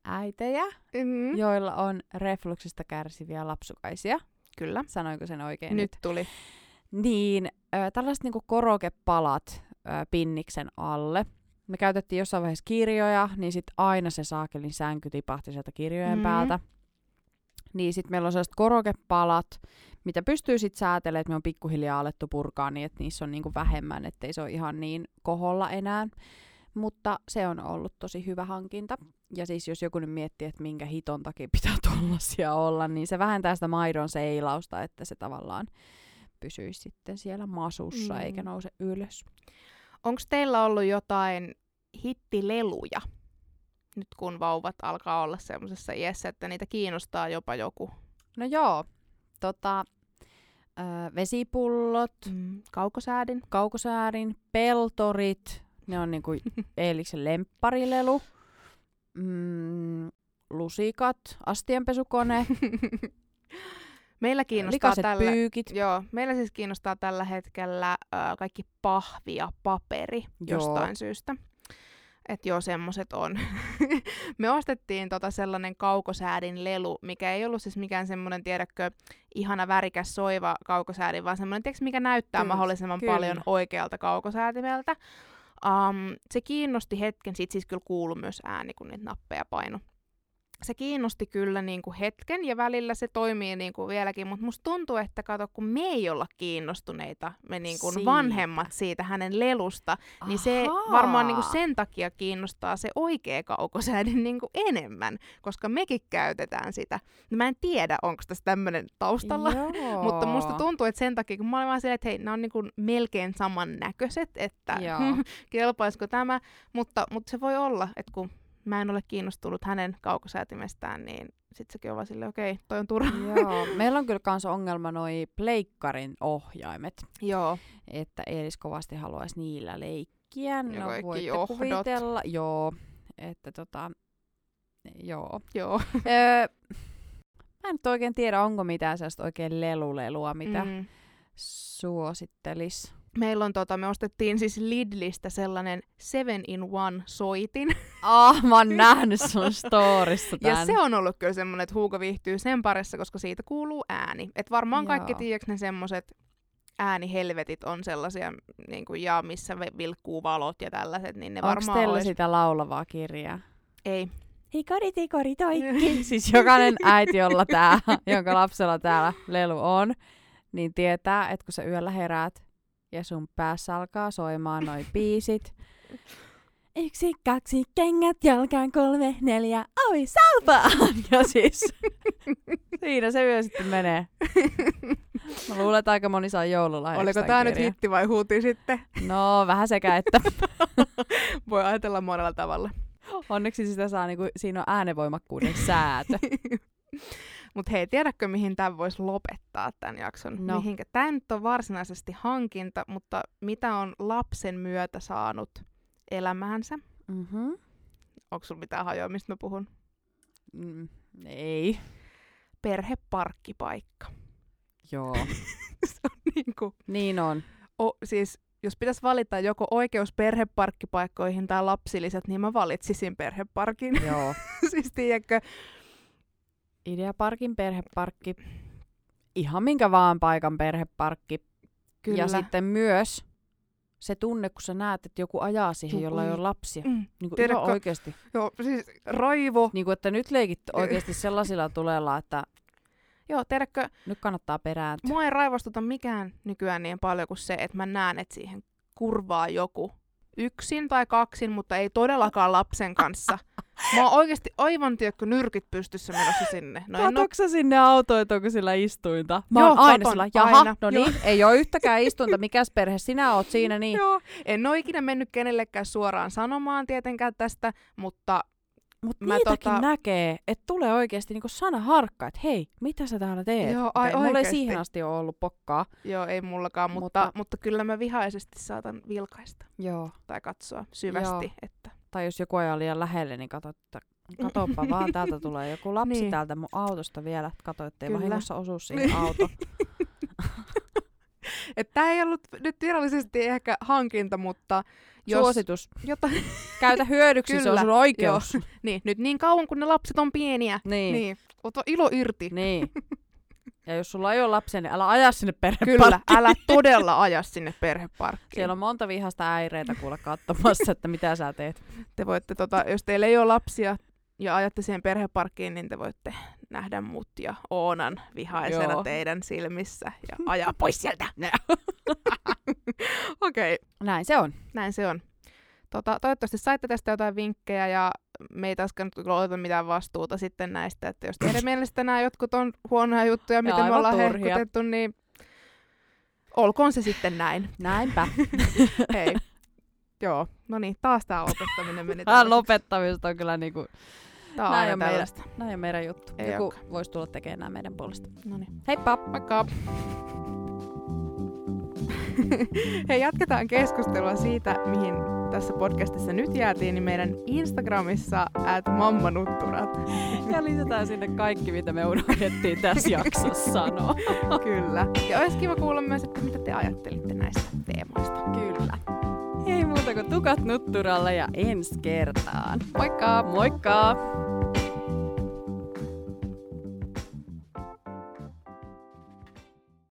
B: äitejä,
A: Mm.
B: joilla on refluksista kärsiviä lapsukaisia,
A: Kyllä.
B: sanoinko sen oikein
A: Nyt tuli.
B: niin ö, tällaiset niinku korokepalat ö, pinniksen alle. Me käytettiin jossain vaiheessa kirjoja, niin sit aina se saakelin sänky tipahti sieltä kirjojen
A: Mhm.
B: mm. päältä. Niin sit meillä on sellaiset korokepalat, mitä pystyy sit säätelemään, että me on pikkuhiljaa alettu purkaa niin, että niissä on niinku vähemmän, ettei se ole ihan niin koholla enää. Mutta se on ollut tosi hyvä hankinta. Ja siis jos joku nyt miettii, että minkä hiton takia pitää [laughs] tollasia olla, niin se vähentää sitä maidon seilausta, että se tavallaan pysyisi sitten siellä masussa
A: mm.
B: eikä nouse ylös.
A: Onko teillä ollut jotain hittileluja? Nyt kun vauvat alkaa olla semmoisessa iässä, että niitä kiinnostaa jopa joku.
B: No joo, tota, ö, vesipullot,
A: Mm. Kaukosäädin.
B: kaukosäärin, peltorit, ne on niinku [laughs] Eeliksen lempparilelu. Mm, lusikat, astianpesukone, [laughs]
A: Meillä kiinnostaa
B: likaiset
A: tällä...
B: pyykit.
A: Joo, meillä siis kiinnostaa tällä hetkellä ö, kaikki pahvi ja paperi
B: Joo.
A: jostain syystä. Että joo, semmoset on. [laughs] Me ostettiin tota sellainen kaukosäädin lelu, mikä ei ollut siis mikään semmoinen, tiedätkö, ihana värikäs soiva kaukosäädin, vaan semmoinen, tiedätkö, mikä näyttää
B: Kyllä,
A: mahdollisimman
B: kyllä.
A: paljon oikealta kaukosäätimeltä. Um, se kiinnosti hetken, siitä siis kyllä kuului myös ääni, kun niitä nappeja paino. Se kiinnosti kyllä niin kuin hetken ja välillä se toimii niin kuin vieläkin, mutta musta tuntuu, että kato, kun me ei olla kiinnostuneita, me niin kuin
B: Siitä.
A: vanhemmat siitä hänen lelusta, niin se
B: Ahaa.
A: varmaan niinku sen takia kiinnostaa se oikea kaukosäädin niinku enemmän, koska mekin käytetään sitä. No mä en tiedä, onko tässä tämmöinen taustalla,
B: Joo.
A: mutta musta tuntuu, että sen takia, kun mä olin vaan silleen, että hei, nämä on niinku melkein samannäköiset, että [laughs] kelpaisiko tämä, mutta, mutta se voi olla, että kun mä en ole kiinnostunut hänen kaukosäätimestään, niin sit sekin on vaan silleen, okei, okay, toi on turha. [laughs]
B: Joo, meillä on kyllä kans ongelma noi pleikkarin ohjaimet,
A: Joo,
B: että Eelis kovasti haluaisi niillä leikkiä.
A: Ja
B: No voitte
A: johdot.
B: kuvitella. Joo, että tota, joo.
A: joo.
B: öö, mä en nyt oikein tiedä, onko mitään sellaista oikein lelulelua, mitä. Mm. suosittelis.
A: Meillä on tota, me ostettiin siis Lidlistä sellainen 7 in 1 soitin.
B: Ah, mä oon [laughs] nähnyt sun storissa
A: Ja
B: tän.
A: se on ollut kyllä semmoinen, että Huuko viihtyy sen parissa, koska siitä kuuluu ääni. Et varmaan
B: Joo.
A: kaikki tiedätkö ne semmoiset äänihelvetit on sellaisia, niin kuin, ja missä vilkkuu valot ja tällaiset, niin ne
B: Onko
A: varmaan
B: teillä
A: olis...
B: sitä laulavaa kirjaa?
A: Ei.
B: Hikori tikori toikki. [laughs] siis jokainen äiti, jolla tää, [laughs] jonka lapsella täällä lelu on, niin tietää, että kun sä yöllä heräät ja sun päässä alkaa soimaan noi biisit. Yksi, kaksi, kengät jalkaan, kolme, neljä, oi salpaan! [laughs] Ja siis siinä se yö sitten menee. Mä luulen, että aika moni saa joululahjaksi
A: Oliko tämä nyt hitti vai huuti sitten?
B: No, vähän sekä että. [laughs]
A: Voi ajatella monella tavalla.
B: Onneksi sitä saa, niinku, siinä on äänenvoimakkuuden säätö. [laughs]
A: Mutta hei, tiedätkö mihin tämän voisi lopettaa tämän jakson?
B: No.
A: Mihinkä? Tämä nyt on varsinaisesti hankinta, mutta mitä on lapsen myötä saanut elämäänsä?
B: Mm-hmm.
A: Onko sulla mitään hajoa, mistä mä puhun?
B: Mm, ei.
A: Perheparkkipaikka.
B: Joo. [laughs]
A: Se on niinku,
B: niin on.
A: o, siis jos pitäisi valita joko oikeus perheparkkipaikkoihin tai lapsilliset, niin mä valitsisin perheparkin.
B: Joo. [laughs]
A: siis tiedätkö,
B: Ideaparkin perheparkki. Ihan minkä vaan paikan perheparkki.
A: kyllä.
B: Ja sitten myös se tunne, kun sä näet, että joku ajaa siihen, jolla ei ole lapsia.
A: Mm.
B: Niin kuin
A: Tiedätkö-
B: ihan oikeasti.
A: Joo, siis raivo.
B: Niin kuin, että nyt leikit oikeasti sellaisilla tulella, että
A: Joo, tiedätkö,
B: nyt kannattaa perääntyä.
A: mua ei raivostuta mikään nykyään niin paljon kuin se, että mä näen, että siihen kurvaa joku yksin tai kaksin, mutta ei todellakaan lapsen kanssa. Mä oon oikeasti aivan tiedätkö nyrkit pystyssä menossa sinne. No en oo
B: sinne autoon, että onko sillä istuinta? Mä
A: Joo,
B: oon aina
A: katon,
B: sillä, jaha,
A: aina,
B: no niin, ei ole yhtäkään istunta, mikäs perhe sinä oot siinä, niin.
A: Joo, en ole ikinä mennyt kenellekään suoraan sanomaan tietenkään tästä, mutta
B: Mutta niitäkin
A: tota-
B: näkee, että tulee oikeasti niinku sana harkka, että hei, mitä sä täällä teet?
A: Joo, ai
B: Okei, mulla ei siihen asti ole ollut pokkaa.
A: joo, ei mullakaan, mutta, mutta,
B: Mutta-
A: kyllä mä vihaisesti saatan vilkaista
B: Joo.
A: tai katsoa syvästi, että
B: Tai jos joku ajaa liian lähelle, niin kato, että katoppa [laughs] vaan, täältä tulee joku lapsi
A: Niin.
B: niin. täältä mun autosta vielä. Kato, ettei
A: Kyllä.
B: vahingossa osu [laughs] siihen
A: Niin.
B: auto. [laughs]
A: että tämä ei ollut nyt virallisesti ehkä hankinta, mutta jos
B: Suositus.
A: jotain,
B: Käytä hyödyksi, se on sun oikeus.
A: niin, nyt niin kauan kun ne lapset on pieniä,
B: Niin.
A: niin, ota ilo irti.
B: niin. Ja jos sulla ei ole lapsia, niin älä aja sinne
A: Kyllä,
B: perheparkkiin.
A: älä todella aja sinne perheparkkiin.
B: Siellä on monta vihasta äireitä kuule katsomassa, että mitä sä teet.
A: Te voitte, tota, jos teillä ei ole lapsia ja ajatte siihen perheparkkiin, niin te voitte nähdä mut ja Oonan vihaisena
B: Joo.
A: teidän silmissä ja ajaa pois sieltä. Okei, [laughs] okay,
B: Näin se on.
A: näin se on. Tota, toivottavasti saitte tästä jotain vinkkejä ja me ei taaskaan nyt oteta mitään vastuuta sitten näistä, että jos teidän [clears throat] mielestä nämä jotkut on huonoja juttuja, mitä me ollaan
B: turhia.
A: hehkutettu, niin olkoon se sitten näin. [clears throat]
B: Näinpä. [laughs]
A: Hei. Joo, no niin, taas tää lopettaminen meni [laughs]
B: Tämä lopettamista on kyllä niinku,
A: Tää on
B: näin on meidän- näin on meidän juttu.
A: Ei
B: Joku
A: olekaan.
B: voisi tulla tekemään nämä meidän puolesta.
A: No niin.
B: Heippa!
A: Moikka! Hei, jatketaan keskustelua siitä, mihin tässä podcastissa nyt jäätiin, niin meidän Instagramissa at mammanutturat.
B: Ja lisätään sinne kaikki, mitä me unohdettiin tässä jaksossa sanoa.
A: Kyllä. Ja olisi kiva kuulla myös, että mitä te ajattelitte näistä teemoista.
B: Kyllä. Ei muuta kuin tukat nutturalle ja ensi kertaan.
A: Moikka!
B: Moikka!